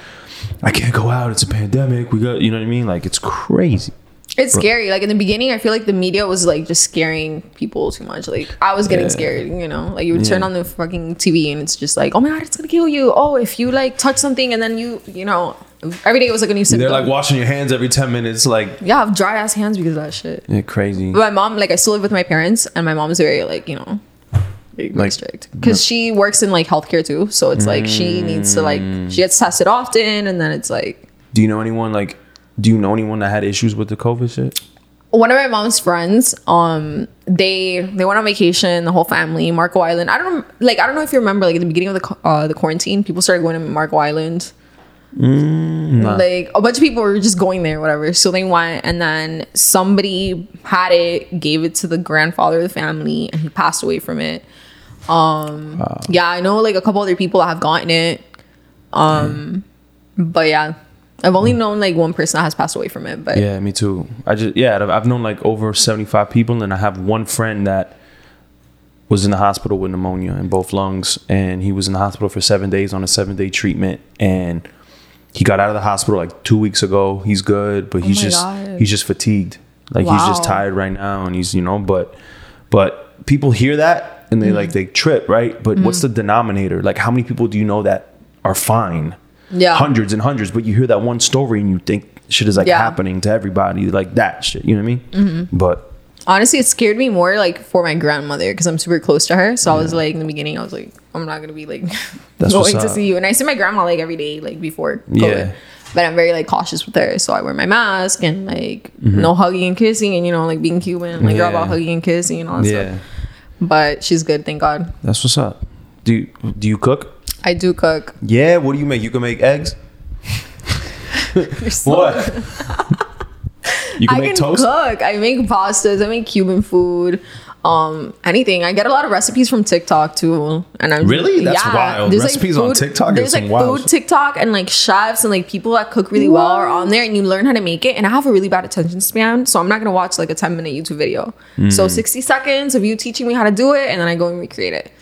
I can't go out. It's a pandemic. We got, you know what I mean? Like it's crazy. It's scary. Like in the beginning, I feel like the media was like just scaring people too much. Like I was getting Yeah. scared, you know. Like you would turn Yeah. on the fucking TV and it's just like, oh my god, it's gonna kill you. Oh, if you like touch something and then you, you know, every day it was like a new symptom. They're like washing your hands every 10 minutes. Like, yeah, I have dry ass hands because of that shit. yeah, crazy. But my mom, like, I still live with my parents, and my mom's very like, you know, Like- strict because she works in like healthcare too. So it's like she needs to like she gets tested often, and then it's like Do you know anyone like, do you know anyone that had issues with the COVID shit? one of my mom's friends um they they went on vacation the whole family marco island. I don't like i don't know if you remember like at the beginning of the uh the quarantine people started going to marco island. Like a bunch of people were just going there whatever. So they went and then somebody had it gave it to the grandfather of the family and he passed away from it. Um yeah i know like a couple other people that have gotten it. Um but yeah i've only known like one person that has passed away from it but Yeah, me too. I just yeah, I've- known like over seventy five people, and I have one friend that was in the hospital with pneumonia in both lungs, and he was in the hospital for seven days on a seven day treatment, and he got out of the hospital like two weeks ago. He's good, but he's Oh just God. he's just fatigued. Like he's just tired right now, and he's you know, but but people hear that and they Mm-hmm. like they trip, right? But what's the denominator? Like how many people do you know that are fine? Yeah. hundreds and hundreds, but you hear that one story and you think shit is like Yeah. Mm-hmm. happening to everybody, like that shit. You know what I mean? But honestly it scared me more like for my grandmother because i'm super close to her so i was like in the beginning i was like i'm not gonna be like That's going to up. see you and i see my grandma like every day like before COVID. Yeah. but i'm very like cautious with her so i wear my mask and like Mm-hmm. no hugging and kissing and you know like being cuban like Yeah. about hugging and kissing and all that yeah, stuff but she's good thank god that's what's up. Do you, do you cook? I do cook Yeah. What do you make? You can make eggs. So- What? you can I make can toast. cook. I make pastas. I make Cuban food. Um, anything. I get a lot of recipes from TikTok too. And I'm Really? That's wild. there's, Recipes on TikTok There's like wild food TikTok and like chefs and like people that cook really well are on there, and you learn how to make it. And I have a really bad attention span, so I'm not gonna watch like a 10 minute YouTube video. Mm. So 60 seconds of you teaching me how to do it, and then I go and recreate it.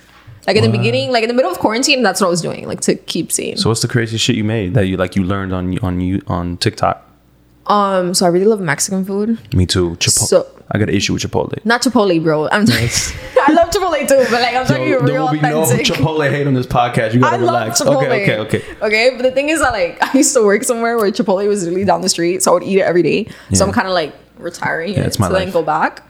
Like in the beginning, like in the middle of quarantine, that's what I was doing, like to keep seeing. So what's the craziest shit you made that you like you learned on on you on TikTok? Um, so I really love Mexican food. Me too. Chipotle. So- I got an issue with Chipotle. Not Chipotle, bro. I'm nice. I love Chipotle too, but like I'm talking Yo, there real will be no authentic. Chipotle hate on this podcast. You gotta I love relax. Chipotle. Okay, okay, okay. Okay, but the thing is that like I used to work somewhere where Chipotle was literally down the street, so I would eat it every day. So Yeah. I'm kind of like retiring Yeah, it it's my to then life. go back.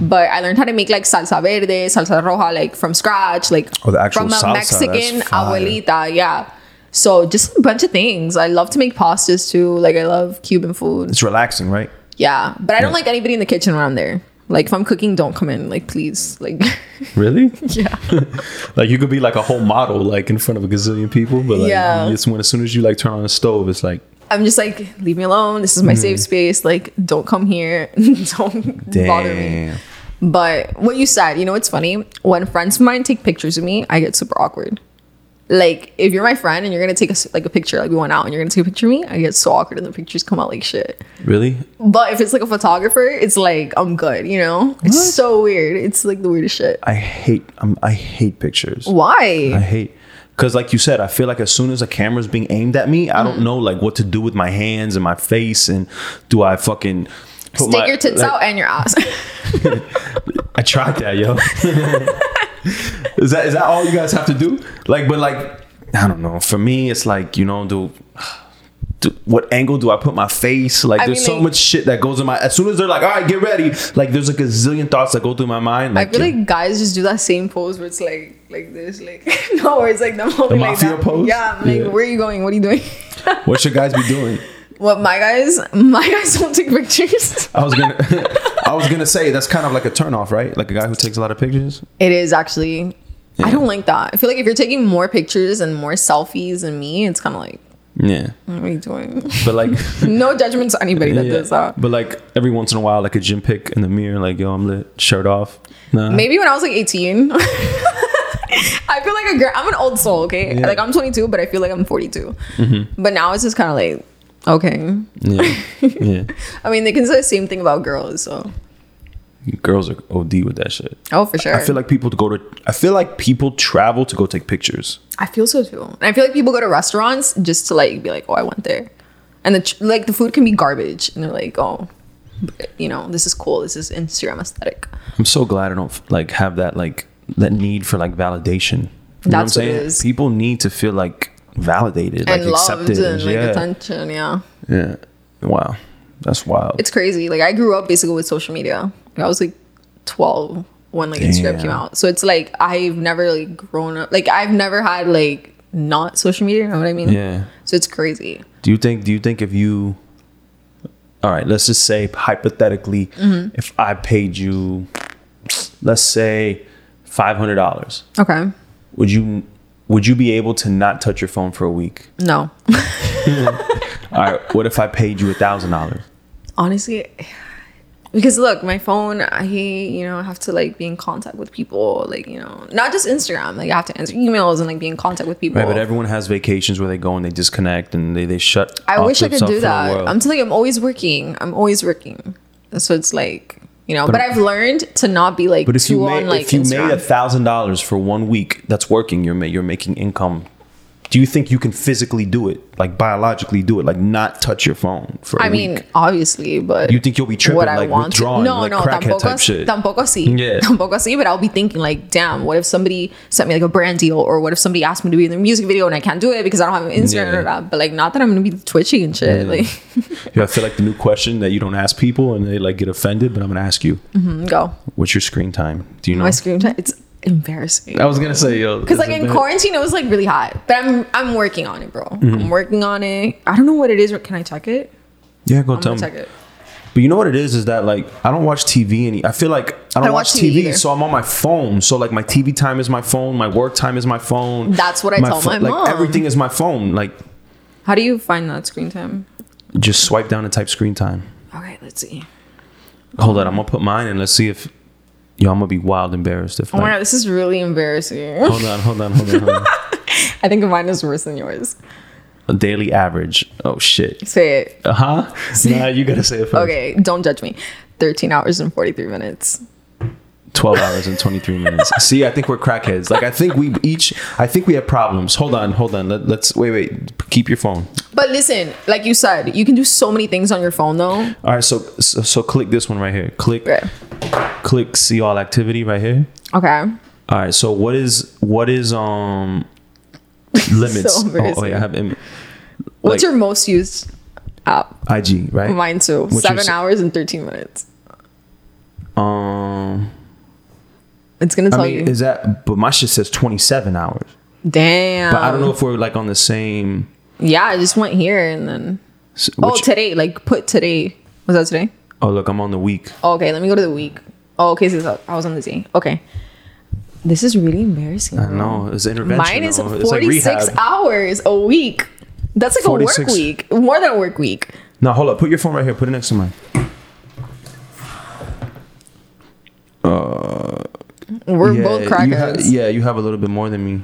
But I learned how to make like salsa verde, salsa roja, like from scratch, like Oh, the actual from a salsa, Mexican abuelita. Yeah. So just a bunch of things. I love to make pastas too. Like I love Cuban food. It's relaxing, right? Yeah, but I don't Yeah. like anybody in the kitchen around there. Like if I'm cooking, don't come in. Like please, like Really? yeah. like you could be like a whole model, like in front of a gazillion people, but like Yeah. it's when as soon as you like turn on the stove, it's like I'm just like, leave me alone. This is my safe space. Like, don't come here. don't bother me. But what you said, you know, it's funny. When friends of mine take pictures of me, I get super awkward. Like, if you're my friend and you're gonna take a, like a picture, like we went out and you're gonna take a picture of me, I get so awkward and the pictures come out like shit. Really? But if it's like a photographer, it's like I'm good, you know? It's so weird. It's like the weirdest shit. I hate. Um, I hate pictures. Why? I hate. Cause like you said, I feel like as soon as a camera's being aimed at me, I don't mm-hmm. know like what to do with my hands and my face, and do I fucking put Stick my- your tits like, out and your ass. I tried that, yo. is that is that all you guys have to do? Like, but like, I don't know. For me, it's like you know, do. Do what angle do I put my face? Like, I there's mean, so like- much shit that goes in my. As soon as they're like, "All right, get ready," like, there's like a zillion thoughts that go through my mind. I Like, feel like guys just do that same pose where it's like like this, like no, where it's like them holding like mafia that. pose? Yeah, I'm like, Yeah. where are you going? What are you doing? what should guys be doing? what my guys, my guys don't take pictures. I was gonna, I was gonna say that's kind of like a turnoff, right? Like a guy who takes a lot of pictures. It is actually. I don't like that. I feel like if you're taking more pictures and more selfies than me, it's kind of like, Yeah, what are you doing? but like, no judgment to anybody that yeah. does that. but like every once in a while, like a gym pic in the mirror, like yo, I'm lit, shirt off. Nah. Maybe when I was like 18. I feel like a girl. I'm an old soul, okay? Yeah. Mm-hmm. Like I'm 22, but I feel like I'm 42. But now it's just kind of like, okay. Yeah, yeah. I mean, they can say the same thing about girls, so. Girls are OD with that shit. Oh, for sure. I feel like people to go to. I feel like people travel to go take pictures. I feel so too. And I feel like people go to restaurants just to like be like, oh, I went there. And the like the food can be garbage. And they're like, oh, but, you know, this is cool. This is Instagram aesthetic. I'm so glad I don't like have that like that need for like validation. You know That's what it is. People need to feel like validated, and like loved accepted. and like yeah. attention. Yeah. yeah. Wow. That's wild. It's crazy. Like I grew up basically with social media. I was like 12 when like Instagram came out. So it's like I've never like grown up. Like I've never had like not social media. You know what I mean? yeah. So it's crazy. Do you think? Do you think if you? All right. Let's just say hypothetically, Mm-hmm. if I paid you, let's say, five hundred dollars, Okay. would you? Would you be able to not touch your phone for a week? No. All right. What if I paid you a thousand dollars? honestly because look my phone i you know have to like be in contact with people like you know not just instagram like i have to answer emails and like be in contact with people Right, but everyone has vacations where they go and they disconnect and they, they shut. i wish i could do that i'm telling you i'm always working i'm always working so it's like you know but, i've learned to not be like but if too you made on like if you instagram made a thousand dollars for one week, that's working. You're ma- you're making income. Do you think you can physically do it, like biologically do it, like not touch your phone for a I mean, week? obviously, but You think you'll be tripping, what I like, want withdrawing, to? No, like no, crackhead tampoco, type shit? tampoco así. Yeah. tampoco así. But I'll be thinking like, damn, what if somebody sent me like a brand deal, or what if somebody asked me to be in their music video and I can't do it because I don't have an Instagram Yeah. or that. But like, not that I'm gonna be twitching and shit. Like, Yeah, I feel like the new question that you don't ask people and they like get offended, but I'm gonna ask you, mm-hmm, go. what's your screen time? Do you know? My screen time, it's embarrassing. I was gonna say, yo, Because like in quarantine, it was like really hot. But I'm I'm working on it, bro. Mm-hmm. I'm working on it. I don't know what it is. Can I check it? yeah, go I'm tell me. check it. But you know what it is is that like I don't watch TV any. I feel like I don't, watch, TV, either. so I'm on my phone. So like my TV time is my phone, my work time is my phone. That's what I tell my mom. Like mom. everything is my phone. Like How do you find that screen time? just swipe down and type screen time. Okay, let's see. Hold on, I'm gonna put mine and let's see if yo I'm gonna be wild embarrassed if Oh my like, god, this is really embarrassing. hold on, hold on, hold on, hold on. I think mine is worse than yours. A daily average. Oh shit. Say it. Uh huh. Nah, you gotta say it first. Okay, don't judge me. 13 hours and 43 minutes. 12 hours and 23 minutes. See, I think we're crackheads. Like, I think we each, I think we have problems. Hold on, hold on. Let, let's, wait, wait. Keep your phone. But listen, like you said, you can do so many things on your phone though. All right, so, so, so click this one right here. Click, Right. click see all activity right here. Okay. All right, so what is, what is, um, limits? So oh, oh, yeah. I have Im- What's like, your most used app? IG, right? Mine too. What's Seven hours and 13 minutes. Um, It's gonna I tell mean, you. is that, but my shit says 27 hours. Damn. But I don't know if we're like on the same. Yeah, I just went here and then. s- Oh, today. Like put today. Was that today? oh, look, I'm on the week. Oh, okay, let me go to the week. Oh, okay, so I was on the day. Okay. This is really embarrassing. I know it's intervention. Mine is though. It's like 46 hours a week. That's like a work week. More than a work week. Now hold up. Put your phone right here. Put it next to mine. We're yeah, both crackers. yeah, you have a little bit more than me.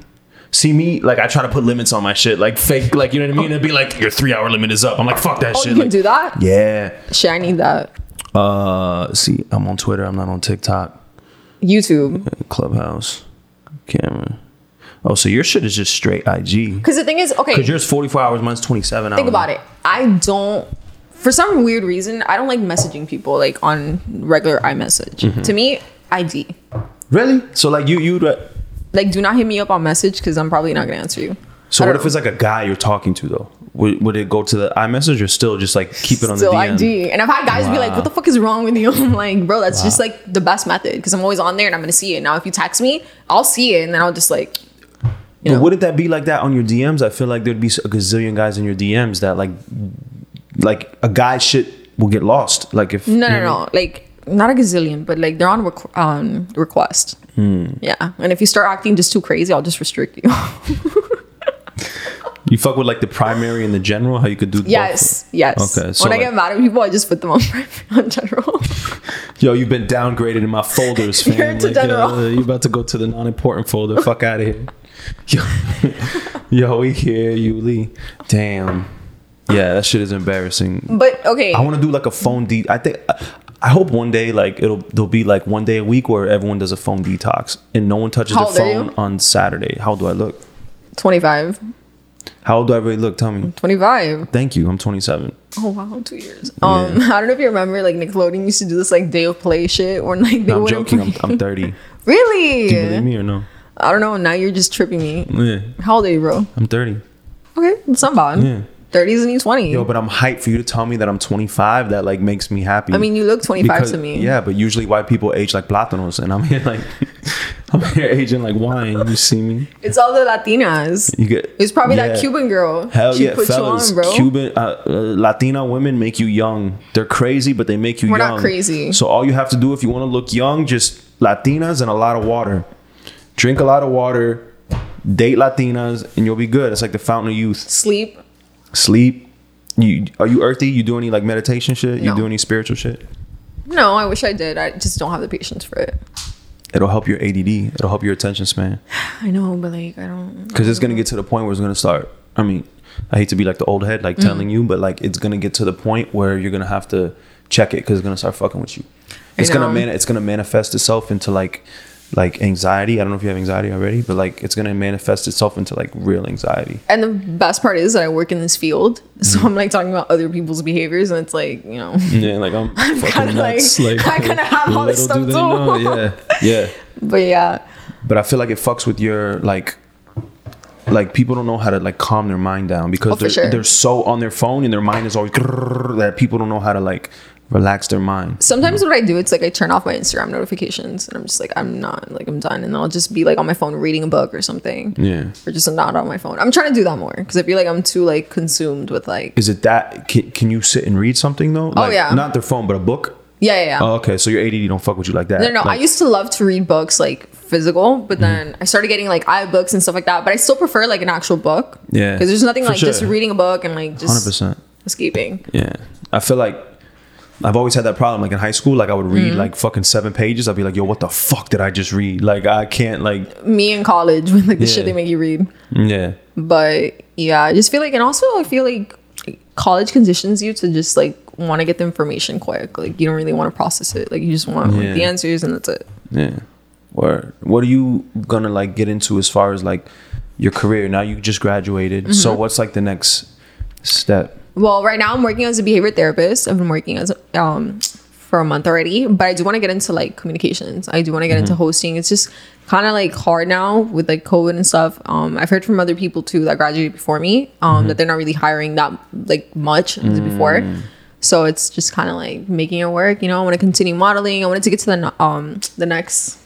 See me, like I try to put limits on my shit, like fake, like you know what I mean. It'd be like your three hour limit is up. I'm like, fuck that Oh, shit. you can Like, do that? yeah. Shit, I need that. Uh, see, I'm on Twitter. I'm not on TikTok, YouTube. Clubhouse, camera. Oh, so your shit is just straight IG. Because the thing is, okay, Cause yours 44 hours, mine's 27 hours. think about it. I don't, for some weird reason, I don't like messaging people like on regular iMessage. Mm-hmm. To me, IG. Really? So like you, you. Like, do not hit me up on message because I'm probably not gonna answer you. So I what don't if it's like a guy you're talking to though? Would, would it go to the iMessage or still just like keep it on Still the DM? IG. And I've had guys be like, Wow. what the fuck is wrong with you? I'm like, bro, that's just like the best method because I'm always on there and I'm gonna see it. Now, if you text me, I'll see it and then I'll just like, But know? wouldn't that be like that on your DMs? I feel like there'd be a gazillion guys in your DMs that like, like a guy shit will get lost. Like if no, you no, no. Like, not a gazillion, but like they're on requ- um, request. Hmm. Yeah. And if you start acting just too crazy, I'll just restrict you. You fuck with like the primary and the general. How you could do both? yes. Yes. Okay, so when I get mad at people, I just put them on, on general. Yo, you've been downgraded in my folders, fam. You're Like, general. uh, you about to go to the non-important folder. Fuck out of here. Yo, yo, we here, Yuli. Damn. Yeah, that shit is embarrassing. but okay. I want to do like a phone de. I think. I hope one day, like it'll, there'll be like one day a week where everyone does a phone detox and no one touches How their old are phone you? on Saturday. How do I look? 25. How old do I really look? Tell me. 25. Thank you. I'm 27. Oh wow, two years. Um, I don't know if you remember, like Nickelodeon used to do this like day of play shit, or like they No, I'm wouldn't joking. I'm, play- I'm 30. really? Do you believe me or no? I don't know. Now you're just tripping me. Yeah, How old are you, bro? I'm 30. Okay, that's not bad. Yeah. 30s and you 20. Yo, but I'm hyped for you to tell me that I'm 25. That like makes me happy. I mean, you look 25 Because- to me. Yeah, but usually white people age like plátanos, and I'm here like I'm here aging like wine. You see me? It's all the Latinas. You get. It's probably Yeah. that Cuban girl. Hell she yeah, put fellas! you on, bro. Cuban uh, uh, Latina women make you young. They're crazy, but they make you We're young. not crazy. So all you have to do if you want to look young, just Latinas and a lot of water. Drink a lot of water. Date Latinas, and you'll be good. It's like the fountain of youth. Sleep. Sleep. You are you earthy? You do any like meditation shit? You do any spiritual shit? No, I wish I did. I just don't have the patience for it. It'll help your ADD. It'll help your attention span. I know, but like, I don't. Because it's gonna get to the point where it's gonna start. I mean, I hate to be like the old head, like Mm-hmm. telling you, but like it's gonna get to the point where you're gonna have to check it because it's gonna start fucking with you. It's gonna man. It's gonna manifest itself into like like anxiety. I don't know if you have anxiety already, but like it's gonna manifest itself into like real anxiety. And the best part is that I work in this field, so Mm-hmm. I'm like talking about other people's behaviors, and it's like you know, Yeah, like I'm, fucking kinda like- Like, I kinda have all this stuff too. know. Yeah, yeah. but yeah, But I feel like it fucks with your like like people don't know how to like calm their mind down because Oh, they're sure. they're so on their phone and their mind is always that people don't know how to like relax their mind. sometimes what I do, it's like I turn off my Instagram notifications, and I'm just like, I'm not like I'm done, and I'll just be like on my phone reading a book or something, Yeah. or just not on my phone. I'm trying to do that more because I feel like I'm too like consumed with like, Is it that can, can you sit and read something though? Like, Oh, yeah. Not their phone, but a book? yeah, yeah, yeah. Oh, okay. So your ADD don't fuck with you like that. No, no, I used to love to read books like physical, but Mm-hmm. then I started getting like iBooks and stuff like that. But I still prefer like an actual book. Yeah, because there's nothing for like just reading a book and like just 100%. escaping. Yeah. I feel like I've always had that problem. Like in high school, like I would read like fucking seven pages. I'd be like, yo, what the fuck did I just read? Like I can't like Me in college with like the Yeah. shit they make you read. yeah. But yeah, I just feel like, and also I feel like college conditions you to just like want to get the information quick. Like you don't really want to process it. Like you just want like, the answers and that's it. Yeah. Or what are you gonna like get into as far as like your career? Now you just graduated. Mm-hmm. So what's like the next step? Well, right now I'm working as a behavior therapist. I've been working as um for a month already, but I do want to get into like communications. I do want to get into hosting. It's just kind of like hard now with like COVID and stuff. Um, I've heard from other people too that graduated before me um that they're not really hiring that like much as before. So it's just kind of like making it work. You know, I want to continue modeling. I wanted to get to the um the next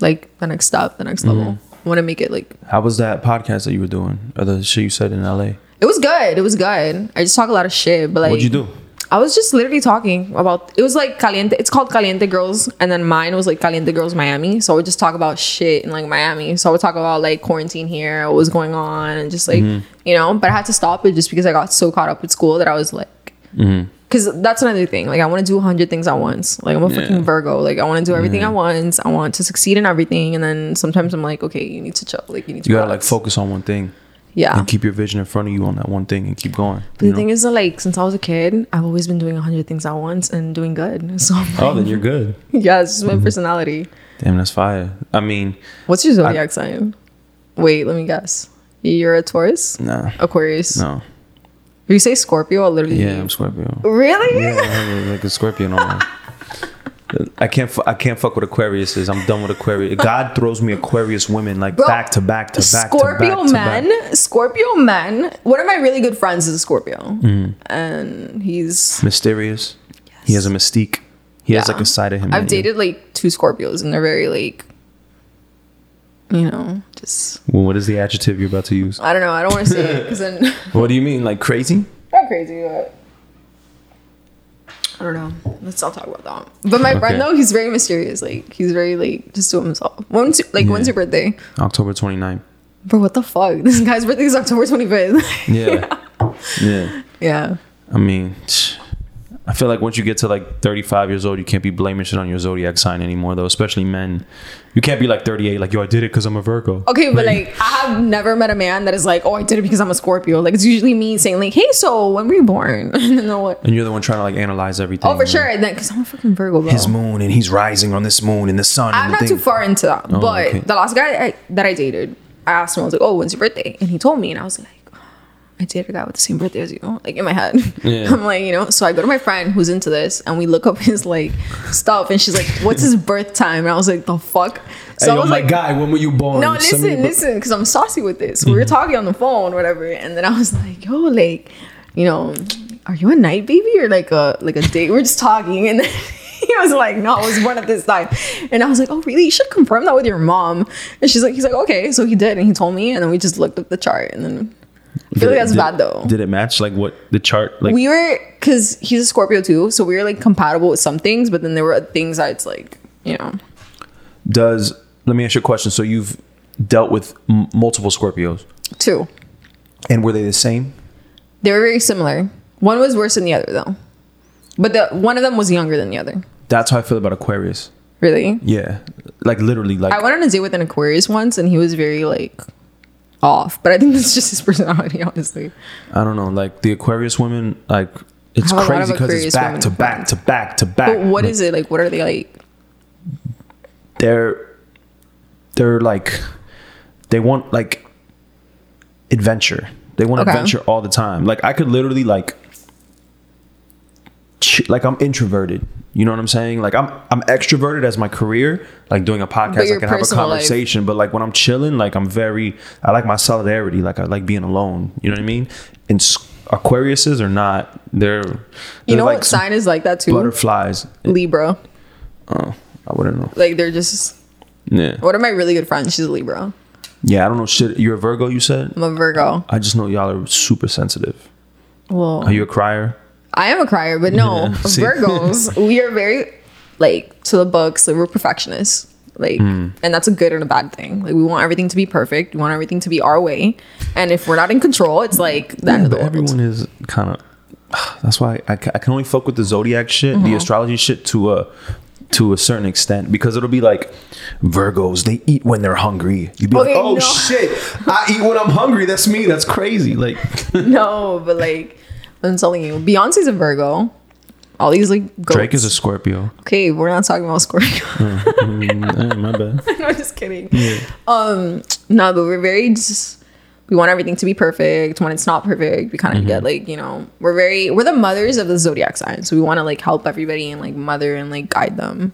like the next step, the next level. I want to make it like How was that podcast that you were doing? Or the shit you said in LA? It was good. It was good. I just talk a lot of shit, but like What'd you do? I was just literally talking about it was like caliente. It's called Caliente Girls, and then mine was like Caliente Girls Miami. So I would just talk about shit in like Miami. So I would talk about like quarantine here, what was going on, and just like mm-hmm. you know. But I had to stop it just because I got so caught up with school that I was like, mm-hmm. because that's another thing. Like I want to do a hundred things at once. Like I'm a Yeah. fucking Virgo. Like I want to do everything at once. I want to succeed in everything, and then sometimes I'm like, okay, you need to chill. Like you need to. You gotta like focus on one thing Yeah. and keep your vision in front of you on that one thing and keep going. But the know? thing is that like since I was a kid, I've always been doing a hundred things at once and doing good. So I'm oh, like, then you're good. yeah, it's just Mm-hmm. my personality. Damn, that's fire. I mean, What's your zodiac sign? Wait, let me guess. You're a Taurus, nah, Aquarius. no. If you say Scorpio, I'll literally. Yeah, I'm Scorpio. Really? Yeah, I'm like a Scorpio no more. I can't. I can't fuck with Aquarius. I'm done with Aquarius. God throws me Aquarius women like Bro, back to back to back Scorpio to back to back. men. Scorpio men. One of my really good friends is a Scorpio, Mm. and he's. Mysterious. He has a mystique. He has like a side of him. I've that you- dated like two Scorpios, and they're very like. You know, just Well, what is the adjective you're about to use? I don't know. I don't want to say it because then What do you mean, like crazy? not crazy, but I don't know. Let's not talk about that. But my friend Okay. though, he's very mysterious. Like he's very like just to himself. When's like when's your birthday? October 29th. Bro, what the fuck? This guy's birthday is October twenty fifth. Yeah. yeah. yeah. I mean, I feel like once you get to like 35 years old, you can't be blaming shit on your zodiac sign anymore, though. Especially men. You can't be like 38, like yo, I did it because I'm a Virgo. Okay, but like I have never met a man that is like, oh, I did it because I'm a Scorpio. Like it's usually me saying like, hey, so when were you born? and then what? And you're the one trying to like analyze everything. Oh, for sure. And then because I'm a fucking Virgo, bro. His moon and he's rising on this moon and the sun. I'm the not thing. too far into that. Oh, but okay. the last guy I, that I dated, I asked him, I was like, oh, when's your birthday? And he told me, and I was like, I dated a guy with the same birthday as you. Like in my head. Yeah. I'm like, you know, so I go to my friend who's into this and we look up his like stuff and she's like, what's his birth time? And I was like, the fuck? So Hey, I yo, was my like, guy, when were you born? no, listen, the- listen, because I'm saucy with this. We were Mm-hmm. talking on the phone, whatever, and then I was like, "Yo, like, you know, are you a night baby or like a like a date?" We're just talking, and then he was like, "No, I was born at this time," and I was like, "Oh, really? You should confirm that with your mom." And she's like, "He's like, okay." So he did, and he told me, and then we just looked up the chart, and then I feel like that's did, bad though. Did it match like what the chart like? we were because he's a Scorpio too, so we were like compatible with some things, but then there were things that it's like, you know, does let me ask you a question. So you've dealt with m- multiple Scorpios, two. and were they the same? They were very similar. One was worse than the other though. But the one of them was younger than the other. That's how I feel about Aquarius. Really? Yeah, like literally, like I went on a date with an Aquarius once and he was very like off. But I think that's just his personality, honestly. I don't know, like the Aquarius women, like it's I have a lot of crazy because it's back women to back to back to back. But what Like, is it? Like what are they like? they're they're like they want like adventure. They want Okay. adventure all the time. Like I could literally like like I'm introverted. You know what I'm saying? Like I'm I'm extroverted as my career, like doing a podcast, I can have a personal life- conversation. But like when I'm chilling, like I'm very I like my solidarity. Like I like being alone. You know what I mean? And Aquariuses are not. They're, they're You know like what sign is like that too? butterflies. Libra. Oh, I wouldn't know. Like they're just Yeah, one of my really good friends, she's a Libra. yeah. I don't know shit. You're a Virgo. You said. I'm a Virgo. I just know y'all are super sensitive. Well Are you a crier? I am a crier, but no, Yeah. Virgos, we are very like to the books, like we're perfectionists. Like Hmm. and that's a good and a bad thing. Like we want everything to be perfect. We want everything to be our way. And if we're not in control, it's like the end of the world. everyone is kind of. That's why I, I can only fuck with the zodiac shit, Mm-hmm. the astrology shit to a to a certain extent because it'll be like Virgos. They eat when they're hungry. You'd be Okay, like, oh no. shit, I eat when I'm hungry. That's me. That's crazy. Like, no, but like I'm telling you, Beyonce's a Virgo. All these like goats. Drake is a Scorpio. okay. We're not talking about Scorpio. Mm, eh, my bad. no, just kidding. Um, no, but we're very just. We want everything to be perfect. When it's not perfect, we kind of get like you know we're very we're the mothers of the zodiac sign, so we want to like help everybody and like mother and like guide them.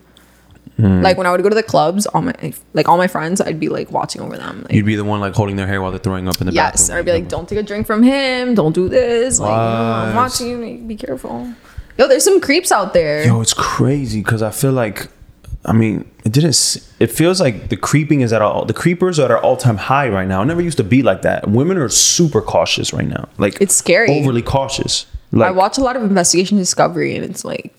Mm. Like when I would go to the clubs, all my like all my friends, I'd be like watching over them. Like, You'd be the one like holding their hair while they're throwing up in the yes, bathroom. I'd be like, don't take a drink from him. Don't do this. Like, you know, I'm watching you. like, Be careful. Yo, there's some creeps out there. Yo, it's crazy because I feel like, I mean, it didn't. It feels like the creeping is at all. The creepers are at our all time high right now. It never used to be like that. Women are super cautious right now. Like It's scary. overly cautious. I watch a lot of Investigation Discovery, and it's like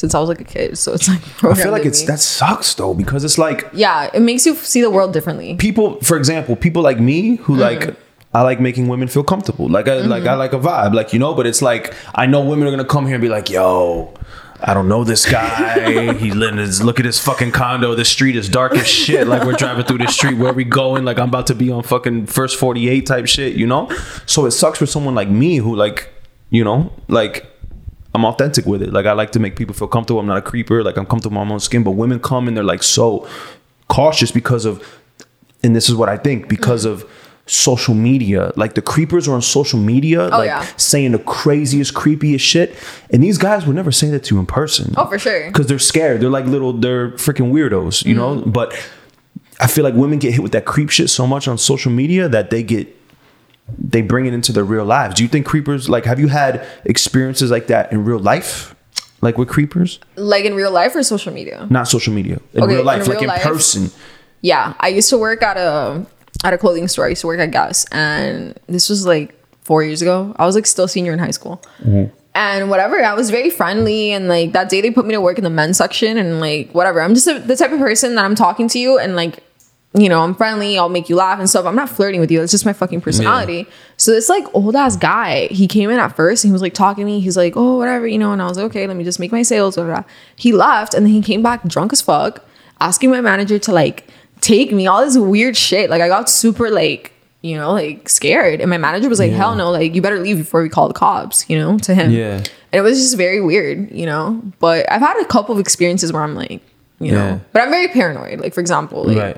since I was like a kid, so it's like. I feel like it's me. that sucks though because it's like Yeah, it makes you see the world differently. people, for example, people like me who Mm-hmm. like I like making women feel comfortable. Like I like I like a vibe, like you know. But it's like I know women are gonna come here and be like, "Yo, I don't know this guy. He's living his look at his fucking condo. The street is dark as shit. Like we're driving through the street. Where we going? Like I'm about to be on fucking first 48 type shit, you know? So it sucks for someone like me who like, you know, like I'm authentic with it. Like I like to make people feel comfortable. I'm not a creeper. Like I'm comfortable in my own skin. But women come and they're like so cautious because of, and this is what I think because mm. of social media. Like the creepers are on social media, oh, like yeah. saying the craziest, creepiest shit. And these guys would never say that to you in person. Oh, for sure. Because they're scared. They're like little, they're freaking weirdos, you mm. know? But I feel like women get hit with that creep shit so much on social media that they get they bring it into their real lives. Do you think creepers like have you had experiences like that in real life? Like with creepers? Like in real life or social media? Not social media. In Okay, real life, in like in life? person. Yeah, I used to work at a at a clothing store. I used to work at Guess, and this was like four years ago. I was like still senior in high school, mm-hmm. and whatever. I was very friendly, and like that day they put me to work in the men's section, and like whatever. I'm just a, the type of person that I'm talking to you, and like you know I'm friendly. I'll make you laugh and stuff. I'm not flirting with you. It's just my fucking personality. So this like old ass guy, he came in at first and he was like talking to me. He's like, oh whatever, you know, and I was like, okay, let me just make my sales. Blah, blah, blah. He left, and then he came back drunk as fuck, asking my manager to like take me all this weird shit. Like I got super like you know like scared, and my manager was like, Yeah. hell no, like you better leave before we call the cops. You know, to him. Yeah. And it was just very weird, you know. But I've had a couple of experiences where I'm like, you know, but I'm very paranoid. Like for example, like Right.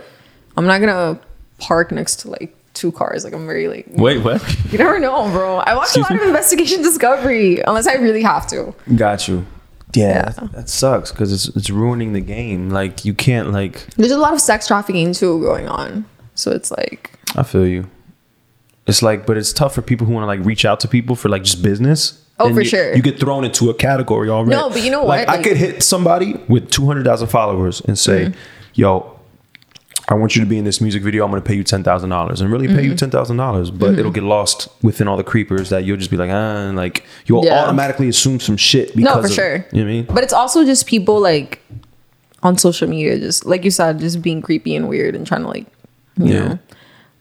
I'm not gonna park next to like two cars. Like I'm very like Wait, what? you never know, bro. I watch a lot me? of investigation discovery unless I really have to. Got you. Yeah, Yeah. That, that sucks because it's it's ruining the game. Like you can't like There's a lot of sex trafficking too going on. So it's like I feel you. It's like, but it's tough for people who want to like reach out to people for like just business. Oh, And for you, sure. You get thrown into a category already. No, but you know like, what? I could hit somebody with two hundred thousand followers and say, Mm-hmm. "Yo, I want you to be in this music video. I'm going to pay you ten thousand dollars, and really pay Mm-hmm. you ten thousand dollars." But it'll get lost within all the creepers that you'll just be like, ah, and like you'll Yeah. automatically assume some shit. Because no, for of- sure. You know what I mean? But it's also just people like on social media, just like you said, just being creepy and weird and trying to like, you Yeah. know.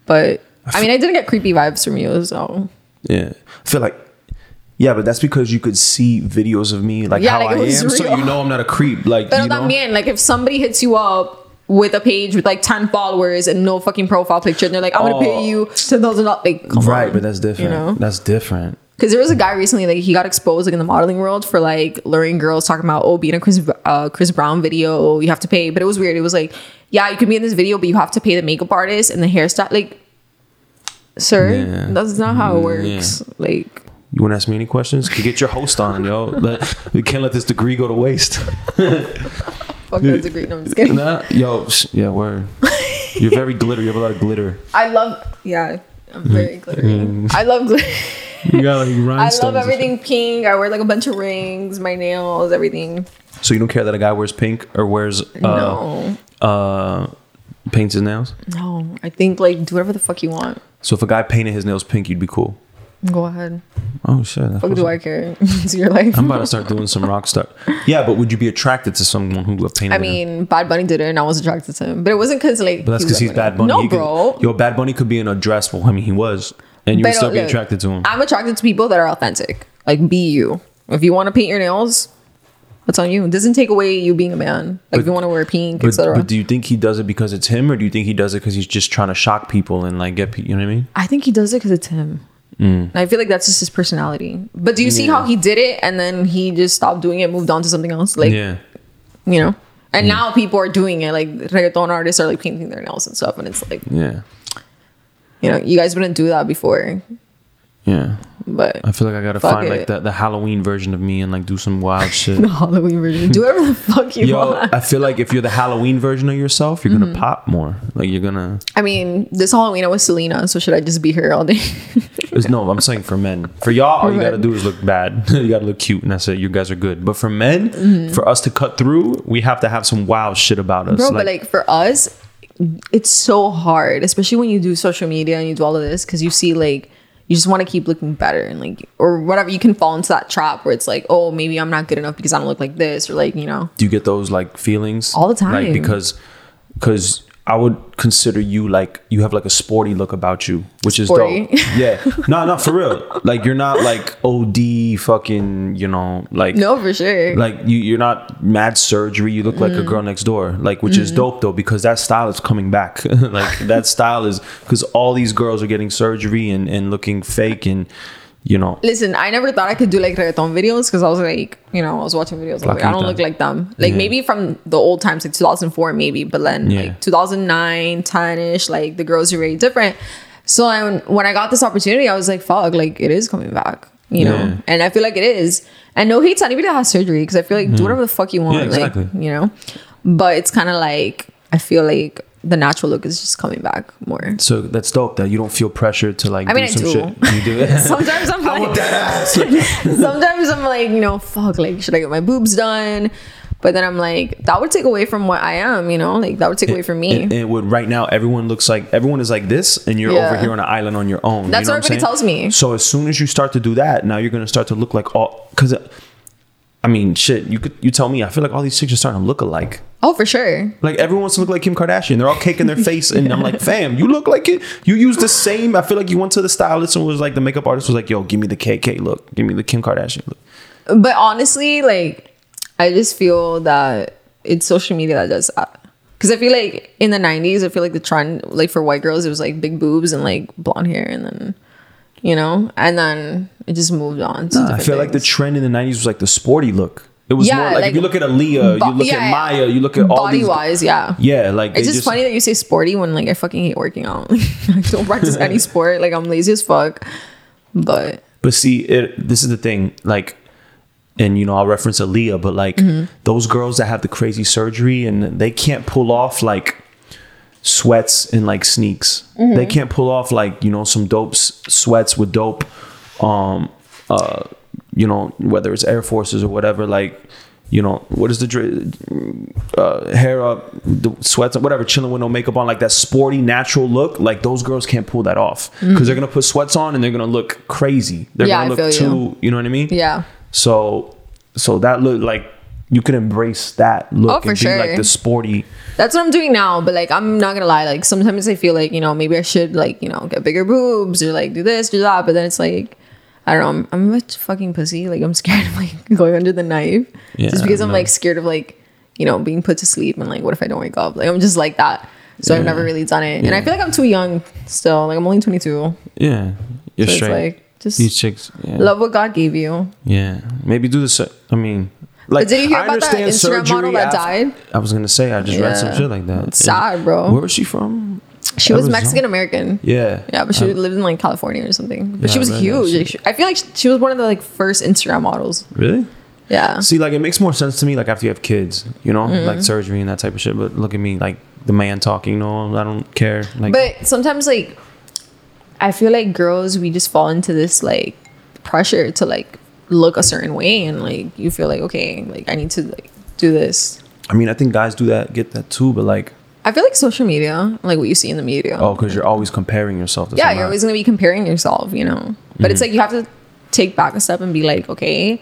But I mean, I didn't get creepy vibes from you, so Yeah, I feel like. Yeah, but that's because you could see videos of me like Yeah, how like, I am, so you know I'm not a creep. Like Pero you know, también, like if somebody hits you up with a page with like 10 followers and no fucking profile picture, and they're like, I'm gonna Oh. pay you ten thousand dollars. Like, come right? on, But that's different. You know, That's different. because there was a guy recently, like he got exposed like in the modeling world for like luring girls, talking about oh, being a Chris uh, Chris Brown video, you have to pay. But it was weird. It was like, yeah, you can be in this video, but you have to pay the makeup artist and the hairstyle. Like, sir, Yeah. that's not how it Yeah. works. Like. You want to ask me any questions? Get your host on, yo. Let, we can't let this degree go to waste. Fuck that degree. No, I'm just kidding. nah, yo, sh- yeah, word. You're very glitter. You have a lot of glitter. I love, yeah, I'm very glittery. I love glitter. You got like rhinestones. I love everything pink. I wear like a bunch of rings, my nails, everything. So you don't care that a guy wears pink or wears uh, no, uh, paints his nails. no. I think like do whatever the fuck you want. So if a guy painted his nails pink, you'd be cool. Go ahead. Oh shit. Fuck do. I care? it's your life. I'm about to start doing some rock stuff. Yeah, but would you be attracted to someone who painted? I their nails? mean, Bad Bunny did it, and I was attracted to him, but it wasn't because like. But that's he because he's Bad Bunny. No, He could- bro. Yo, Bad Bunny could be in a dress. Well, I mean, he was, and you would But still be look, attracted to him. I'm attracted to people that are authentic. Like, be you. If you want to paint your nails, that's on you. It doesn't take away you being a man. Like, But- if you want to wear pink, etc. but do you think he does it because it's him, or do you think he does it because he's just trying to shock people and like get? You know what I mean? I think he does it because it's him. And I feel like that's just his personality. But do you see Mm. Yeah. how he did it and then he just stopped doing it, moved on to something else? Like, yeah. you know? And now people are doing it. Like, reggaeton artists are like painting their nails and stuff. And it's like, Yeah. you know, you guys wouldn't do that before. Yeah. But I feel like I gotta find like the, the Halloween version of me and like do some wild shit. the Halloween version, do whatever the fuck you want. Yo, want. I feel like if you're the Halloween version of yourself, you're Mm-hmm. gonna pop more. Like you're gonna. I mean, this Halloween I was Selena, so should I just be here all day? It's, no, I'm saying for men. For y'all, all you gotta do is look bad. you gotta look cute, and that's it. You guys are good. But for men, Mm-hmm. for us to cut through, we have to have some wild shit about us. Bro, but like for us, it's so hard, especially when you do social media and you do all of this, because you see like you just want to keep looking better and like or whatever you can fall into that trap where it's like oh maybe i'm not good enough because i don't look like this or like you know Do you get those like feelings All the time. Like because because I would consider you like you have like a sporty look about you, which Sporty. is dope. Yeah, no, no, for real. Like you're not like OD fucking, you know, like no for sure like you you're not mad surgery. You look like a girl next door, like which Mm-hmm. is dope though because that style is coming back. like that style is because all these girls are getting surgery and and looking fake and you know Listen, I never thought I could do like reggaeton videos because I was like, you know, I was watching videos. I, like, I don't look like them. Like Yeah. maybe from the old times, like 2004, maybe, but then Yeah. like 2009, 10 ish, like the girls are very different. So I, when I got this opportunity, I was like, fuck, like it is coming back, you know? Yeah. And I feel like it is. And no hate to anybody that has surgery because I feel like do mm. whatever the fuck you want, exactly. like, you know? But it's kind of like, I feel like the natural look is just coming back more. so that's dope that you don't feel pressure to like I mean, do I some do. shit. You do it. Sometimes I'm like, sometimes I'm like, you know, fuck, like, should I get my boobs done? But then I'm like, that would take away from what I am, you know, like that would take away from me. It, it would right now. Everyone looks like everyone is like this, and you're Yeah. over here on an island on your own. That's you know what everybody tells me. So as soon as you start to do that, now you're gonna start to look like all because. I mean, shit. You could you tell me. I feel like all these chicks are starting to look alike. oh, for sure. Like everyone wants to look like Kim Kardashian. They're all caking their face, and I'm like, fam, you look like it. You use the same. I feel like you went to the stylist and was like, the makeup artist was like, yo, give me the KK look, give me the Kim Kardashian look. But honestly, like, I just feel that it's social media that does that. Because I feel like in the 90s, I feel like the trend, like for white girls, it was like big boobs and like blonde hair, and then, you know, and then it just moved on to I different feel like the trend in the '90s was like the sporty look. It was Yeah, more like, like if you look at Aaliyah, bo- you look yeah, at. Mya, you look at all body these. wise, yeah. Yeah, like It's they just, funny that you say sporty when like I fucking hate working out. I don't practice any sport. Like I'm lazy as fuck. But But see, it, this is the thing, like, and you know, I'll reference Aaliyah, but like Mm-hmm. those girls that have the crazy surgery and they can't pull off like sweats and like sneaks. Mm-hmm. They can't pull off like you know some dope sweats with dope, um, uh, you know, whether it's Air Forces or whatever, like. You know what is the uh, hair up, the sweats, whatever, chilling with no makeup on, like that sporty natural look. Like those girls can't pull that off because they're gonna put sweats on and they're gonna look crazy. They're Mm-hmm. Yeah, gonna look too, you. you know what I mean? yeah. So, so that look like you can embrace that look Oh, for and sure. be like the sporty. That's what I'm doing now. But like I'm not gonna lie, like sometimes I feel like, you know, maybe I should like, you know, get bigger boobs or like do this, do that. But then it's like I don't know, I'm, I'm a fucking pussy. Like I'm scared of like going under the knife. Yeah, just because I'm like scared of like, you know, being put to sleep and like what if I don't wake up? Like I'm just like that. So I've never really done it. And I feel like I'm too young still. Like I'm only 22. Yeah, you're So it's straight. like just These chicks, yeah, love what God gave you. yeah. Maybe do this. I mean, like, But did you hear I about that Instagram model that after- died? I was gonna say I just read some shit like that. It's sad, bro. Where was she from? She was Arizona? Mexican American. Yeah, Yeah, but she lived in like California or something. But Yeah, she was I huge. Like, she- I feel like she was one of the like first Instagram models. really. Yeah. See, like it makes more sense to me, like after you have kids, you know, Mm-hmm. like surgery and that type of shit. But look at me, like the man talking. No, I don't care. Like, But sometimes like I feel like girls we just fall into this like pressure to like look a certain way and like you feel like okay, like I need to like do this. I mean, I think guys do that, get that too. But like, I feel like social media, like what you see in the media. oh, because you're always comparing yourself. to yeah, you're always gonna be comparing yourself, you know. But it's like you have to take back a step and be like, okay,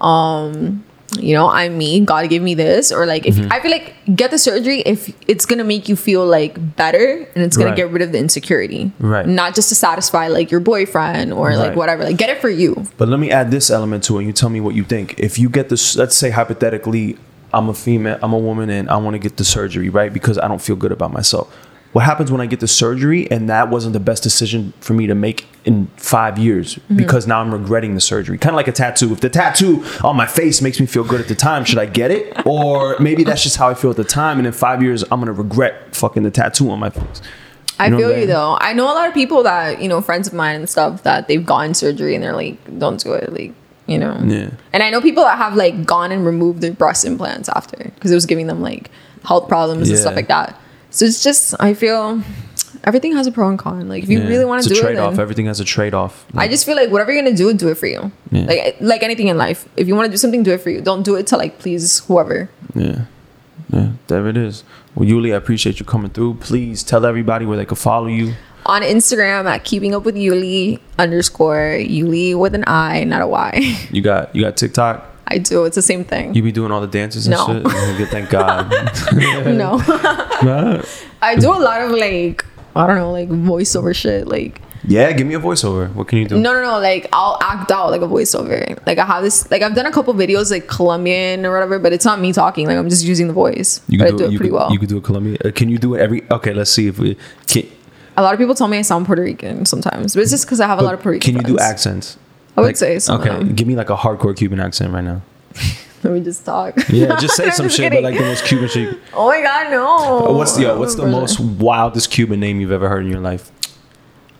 um, you know, I'm me. God gave me this, or like if mm-hmm. I feel like get the surgery if it's gonna make you feel like better and it's gonna Right. get rid of the insecurity, Right. Not just to satisfy like your boyfriend or like whatever. Like get it for you. But let me add this element to it. and You tell me what you think. If you get this, let's say hypothetically, I'm a female, I'm a woman, and I want to get the surgery, right? Because I don't feel good about myself. What happens when I get the surgery and that wasn't the best decision for me to make in five years Mm-hmm. because now I'm regretting the surgery? Kind of like a tattoo. If the tattoo on my face makes me feel good at the time, should I get it? Or maybe that's just how I feel at the time, and in five years, I'm gonna regret fucking the tattoo on my face. I You know feel I'm you though. I know a lot of people that you know, friends of mine and stuff that they've gotten surgery and they're like, don't do it, like you know. Yeah. And I know people that have like gone and removed their breast implants after because it was giving them like health problems and stuff like that. So it's just I feel everything has a pro and con. Like if you Yeah. really want to do it, trade off. then Everything has a trade off. I just feel like whatever you're gonna do, do it for you. Yeah. Like eh, like anything in life, if you want to do something, do it for you. Don't do it to like please whoever. Yeah. Yeah, there it is. Well, Yuli, I appreciate you coming through. Please tell everybody where they can follow you. on Instagram at keeping up with Yuli underscore Yuli with an I, not a Y. You got you got TikTok. I do. It's the same thing. You be doing all the dances and No. shit. Good, Thank God. no. I do a lot of like I don't know, like voiceover shit. Like yeah, give me a voiceover. What can you do? no, no, no. Like I'll act out like a voiceover. Like I have this. Like I've done a couple videos like Colombian or whatever, but it's not me talking. Like I'm just using the voice. You but I do it you pretty could, well. You could do a Colombia. Uh, can you do it every? Okay, let's see if we can. a lot of people tell me I sound Puerto Rican sometimes, but it's just because I have a lot of Puerto Rican. Can you do accents? I would say some of Okay, give me like a hardcore Cuban accent right now. Let me just talk. Yeah, just say some shit, kidding. but like the most Cuban shit. Oh my god, no. What's the yo, what's the most wildest Cuban name you've ever heard in your life?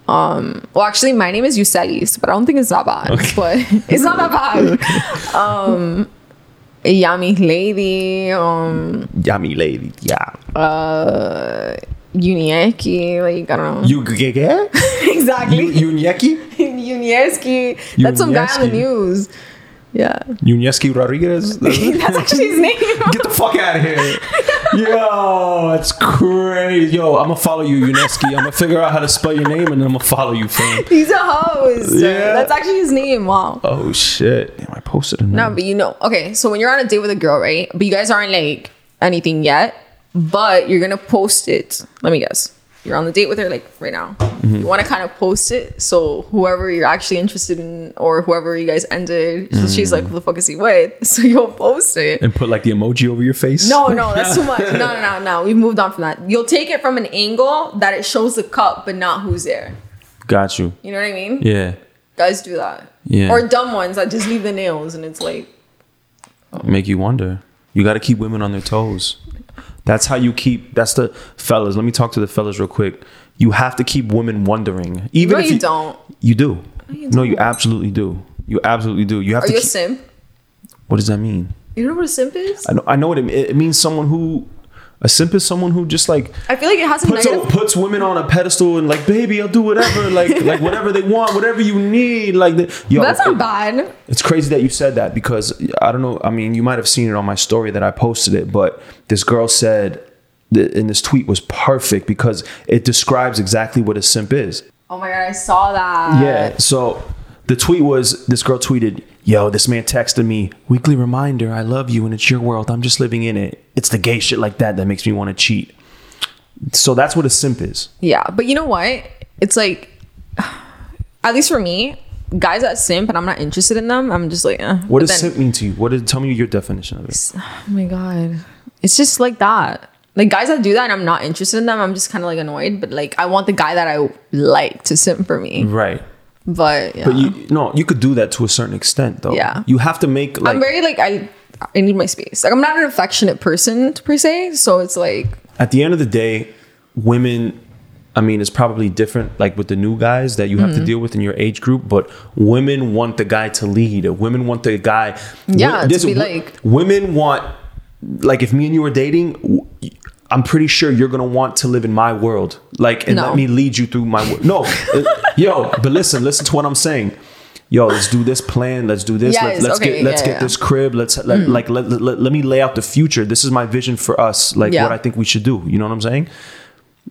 Um, well, actually, my name is Yuselis, but I don't think it's that bad. Okay. But it's not that bad. um, Yami Lady, um, Yummy lady, yeah. uh, Unieki, like I don't know You exactly. You Yunyeki? Unieski, that's some guy on the news. Yeah, Yunieski Rodriguez? That's actually his name. Get the fuck out of here. Yo, that's crazy. Yo, I'm gonna follow you, Unieski. I'm gonna figure out how to spell your name and then I'm gonna follow you, fam. He's a host. Yeah. That's actually his name. Wow. Oh shit. Damn, I posted a No, but you know, okay, so when you're on a date with a girl, right? But you guys aren't like anything yet, but you're gonna post it. Let me guess. You're on the date with her like right now. Mm-hmm. You want to kind of post it so whoever you're actually interested in or whoever you guys ended, so she's like, "Who the fuck is he with?" So you'll post it. And put like the emoji over your face? No, no, that's too much. No, no, no, no. We've moved on from that. You'll take it from an angle that it shows the cup, but not who's there. Got you. You know what I mean? Yeah. Guys do that. Yeah. Or dumb ones that just leave the nails, and it's like, Make you wonder. You gotta keep women on their toes. That's how you keep that's the fellas. Let me talk to the fellas real quick. You have to keep women wondering. Even no, if you don't. You do. you No, you absolutely do. You absolutely do. You have Are to you a simp? What does that mean? You know what a simp is? I know I know what it, means. it means someone who a simp is someone who just like I feel like it has a puts, negative. puts women on a pedestal and like baby I'll do whatever like like whatever they want whatever you need like the, yo, That's it- not bad. It's crazy that you said that because I don't know. I mean, you might have seen it on my story that I posted it, but this girl said, that, and this tweet was perfect because it describes exactly what a simp is. Oh my god, I saw that. Yeah. So the tweet was this girl tweeted, Yo, this man texted me, weekly reminder, I love you and it's your world. I'm just living in it. It's the gay shit like that that makes me want to cheat. So that's what a simp is. Yeah, but you know what? It's like, at least for me, guys that simp and I'm not interested in them, I'm just like, eh. What But does then- simp mean to you? What did tell me your definition of it? Oh my god, it's just like that. Like guys that do that and I'm not interested in them, I'm just kind of like annoyed. But like, I want the guy that I like to simp for me. Right. But yeah, But you no, you could do that to a certain extent though. Yeah. You have to make like I'm very like I. I need my space. Like I'm not an affectionate person per se, so it's like at the end of the day, women, I mean, it's probably different like with the new guys that you have Mm-hmm. to deal with in your age group, but women want the guy to lead. Women want the guy. Yeah, to this- be like- women want, like, if me and you were dating, I'm pretty sure you're gonna want to live in my world, like, and No. let me lead you through my world. No, yo, but listen, listen to what I'm saying. Yo, let's do this plan. Let's do this. Yes, let's let's okay, get let's yeah, get yeah. This crib. Let's let, mm. like let, let, let me lay out the future. This is my vision for us. Like Yeah. what I think we should do. You know what I'm saying?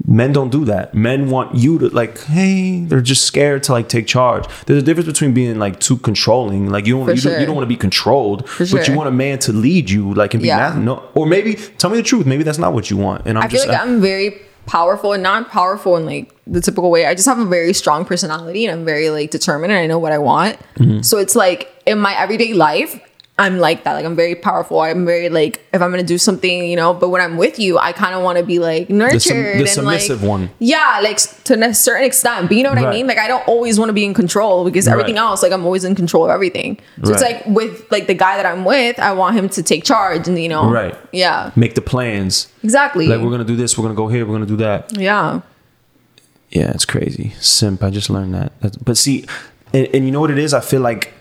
Men don't do that. Men want you to like, hey, they're just scared to like take charge. There's a difference between being like too controlling, like you don't For you, don't, you don't want to be controlled, but sure. you want a man to lead you, like and be Yeah. ma- no, or maybe tell me the truth. Maybe that's not what you want, and I'm I feel just like I'm very powerful and not powerful in like the typical way. I just have a very strong personality and I'm very like determined and I know what I want. Mm-hmm. So it's like in my everyday life, I'm like that. Like I'm very powerful. I'm very like if I'm gonna do something, you know. But when I'm with you, I kind of want to be like nurtured sub- the and submissive like one. yeah, like to a certain extent. But you know what I mean? Like I don't always want to be in control because everything Right. else, like I'm always in control of everything. So it's like with like the guy that I'm with, I want him to take charge and you know, Right. Yeah, make the plans. exactly. Like we're gonna do this. We're gonna go here. We're gonna do that. yeah. Yeah, it's crazy. Simp. I just learned that. That's- But see, and, and you know what it is? I feel like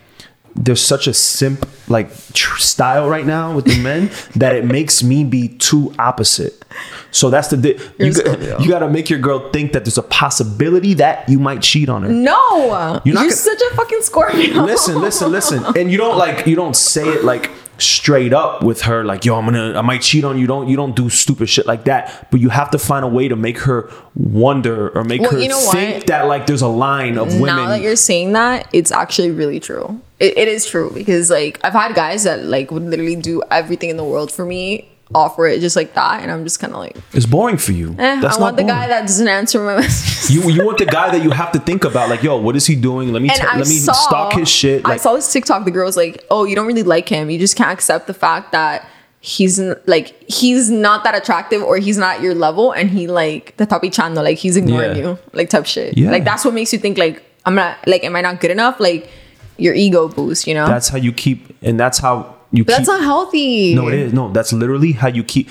there's such a simp like tr- style right now with the men that it makes me be too opposite. So that's the di- You're you, got, you got to make your girl think that there's a possibility that you might cheat on her. No, You're you're, not gonna- such a fucking Scorpio. listen, listen, listen. And you don't like you don't say it like straight up with her like yo i'm gonna i might cheat on you don't you don't do stupid shit like that but you have to find a way to make her wonder or make Well, her you know think what? that like there's a line of women Now that you're saying that, it's actually really true. It, it is true because like I've had guys that like would literally do everything in the world for me, offer it just like that, and I'm just kind of like, it's boring for you eh, that's I want the boring. guy that doesn't answer my messages. you you want the guy that you have to think about like yo what is he doing let me t- let me saw, stalk his shit Like, I saw this TikTok. The girl was like, "Oh, you don't really like him. You just can't accept the fact that he's like he's not that attractive or he's not at your level, and he like the tapi chando, like he's ignoring Yeah. you, like type shit. Yeah. Like that's what makes you think like I'm not like am I not good enough? Like your ego boost, you know. that's how you keep and that's how you but keep that's not healthy. no it is no that's literally how you keep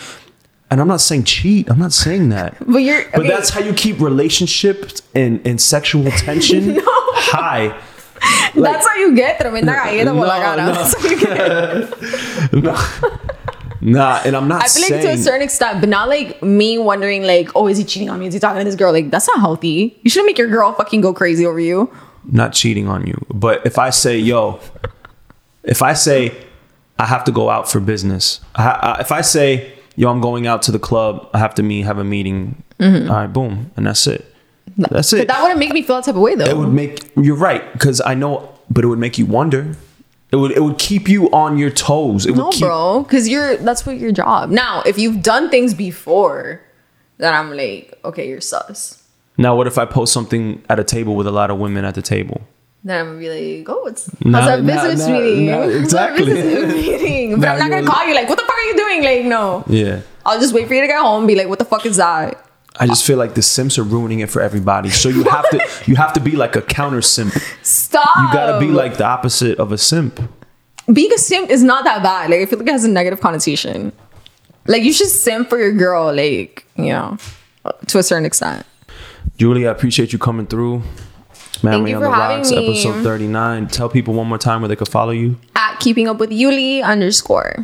and i'm not saying cheat i'm not saying that But you're But okay, that's how you keep relationships and, and sexual tension high. that's how you get tremenda galleta por la No, no. That's get. Nah, and I'm not I feel like saying to a certain extent, but not like me wondering like, oh, is he cheating on me? Is he talking to this girl? Like that's not healthy. You shouldn't make your girl fucking go crazy over you. not cheating on you. But if I say, yo, if I say I have to go out for business, I, I, if I say, yo, I'm going out to the club, I have to meet, have a meeting. Mm-hmm. All right, boom, and that's it. That's But it. that wouldn't make me feel that type of way though. it would make you're right because I know, but it would make you wonder. It would it would keep you on your toes. It no, would keep, bro, because you're that's what your job. Now, if you've done things before, then I'm like, okay, you're sus. Now, what if I post something at a table with a lot of women at the table? Then I'm be like, oh, it's how's that business meeting? How's exactly. business meeting. But I'm not gonna call you like, what the fuck are you doing? Like, no. Yeah. I'll just wait for you to get home. and Be like, what the fuck is that? I just feel like the simps are ruining it for everybody. So you have to you have to be like a counter simp. Stop. You gotta be like the opposite of a simp. being a simp is not that bad. Like I feel like it has a negative connotation. Like you should simp for your girl, like you know, to a certain extent. Julie, I appreciate you coming through. Manly you on for having Rocks, me. episode 39. Tell people one more time where they could follow you. At keeping up with Yuli underscore.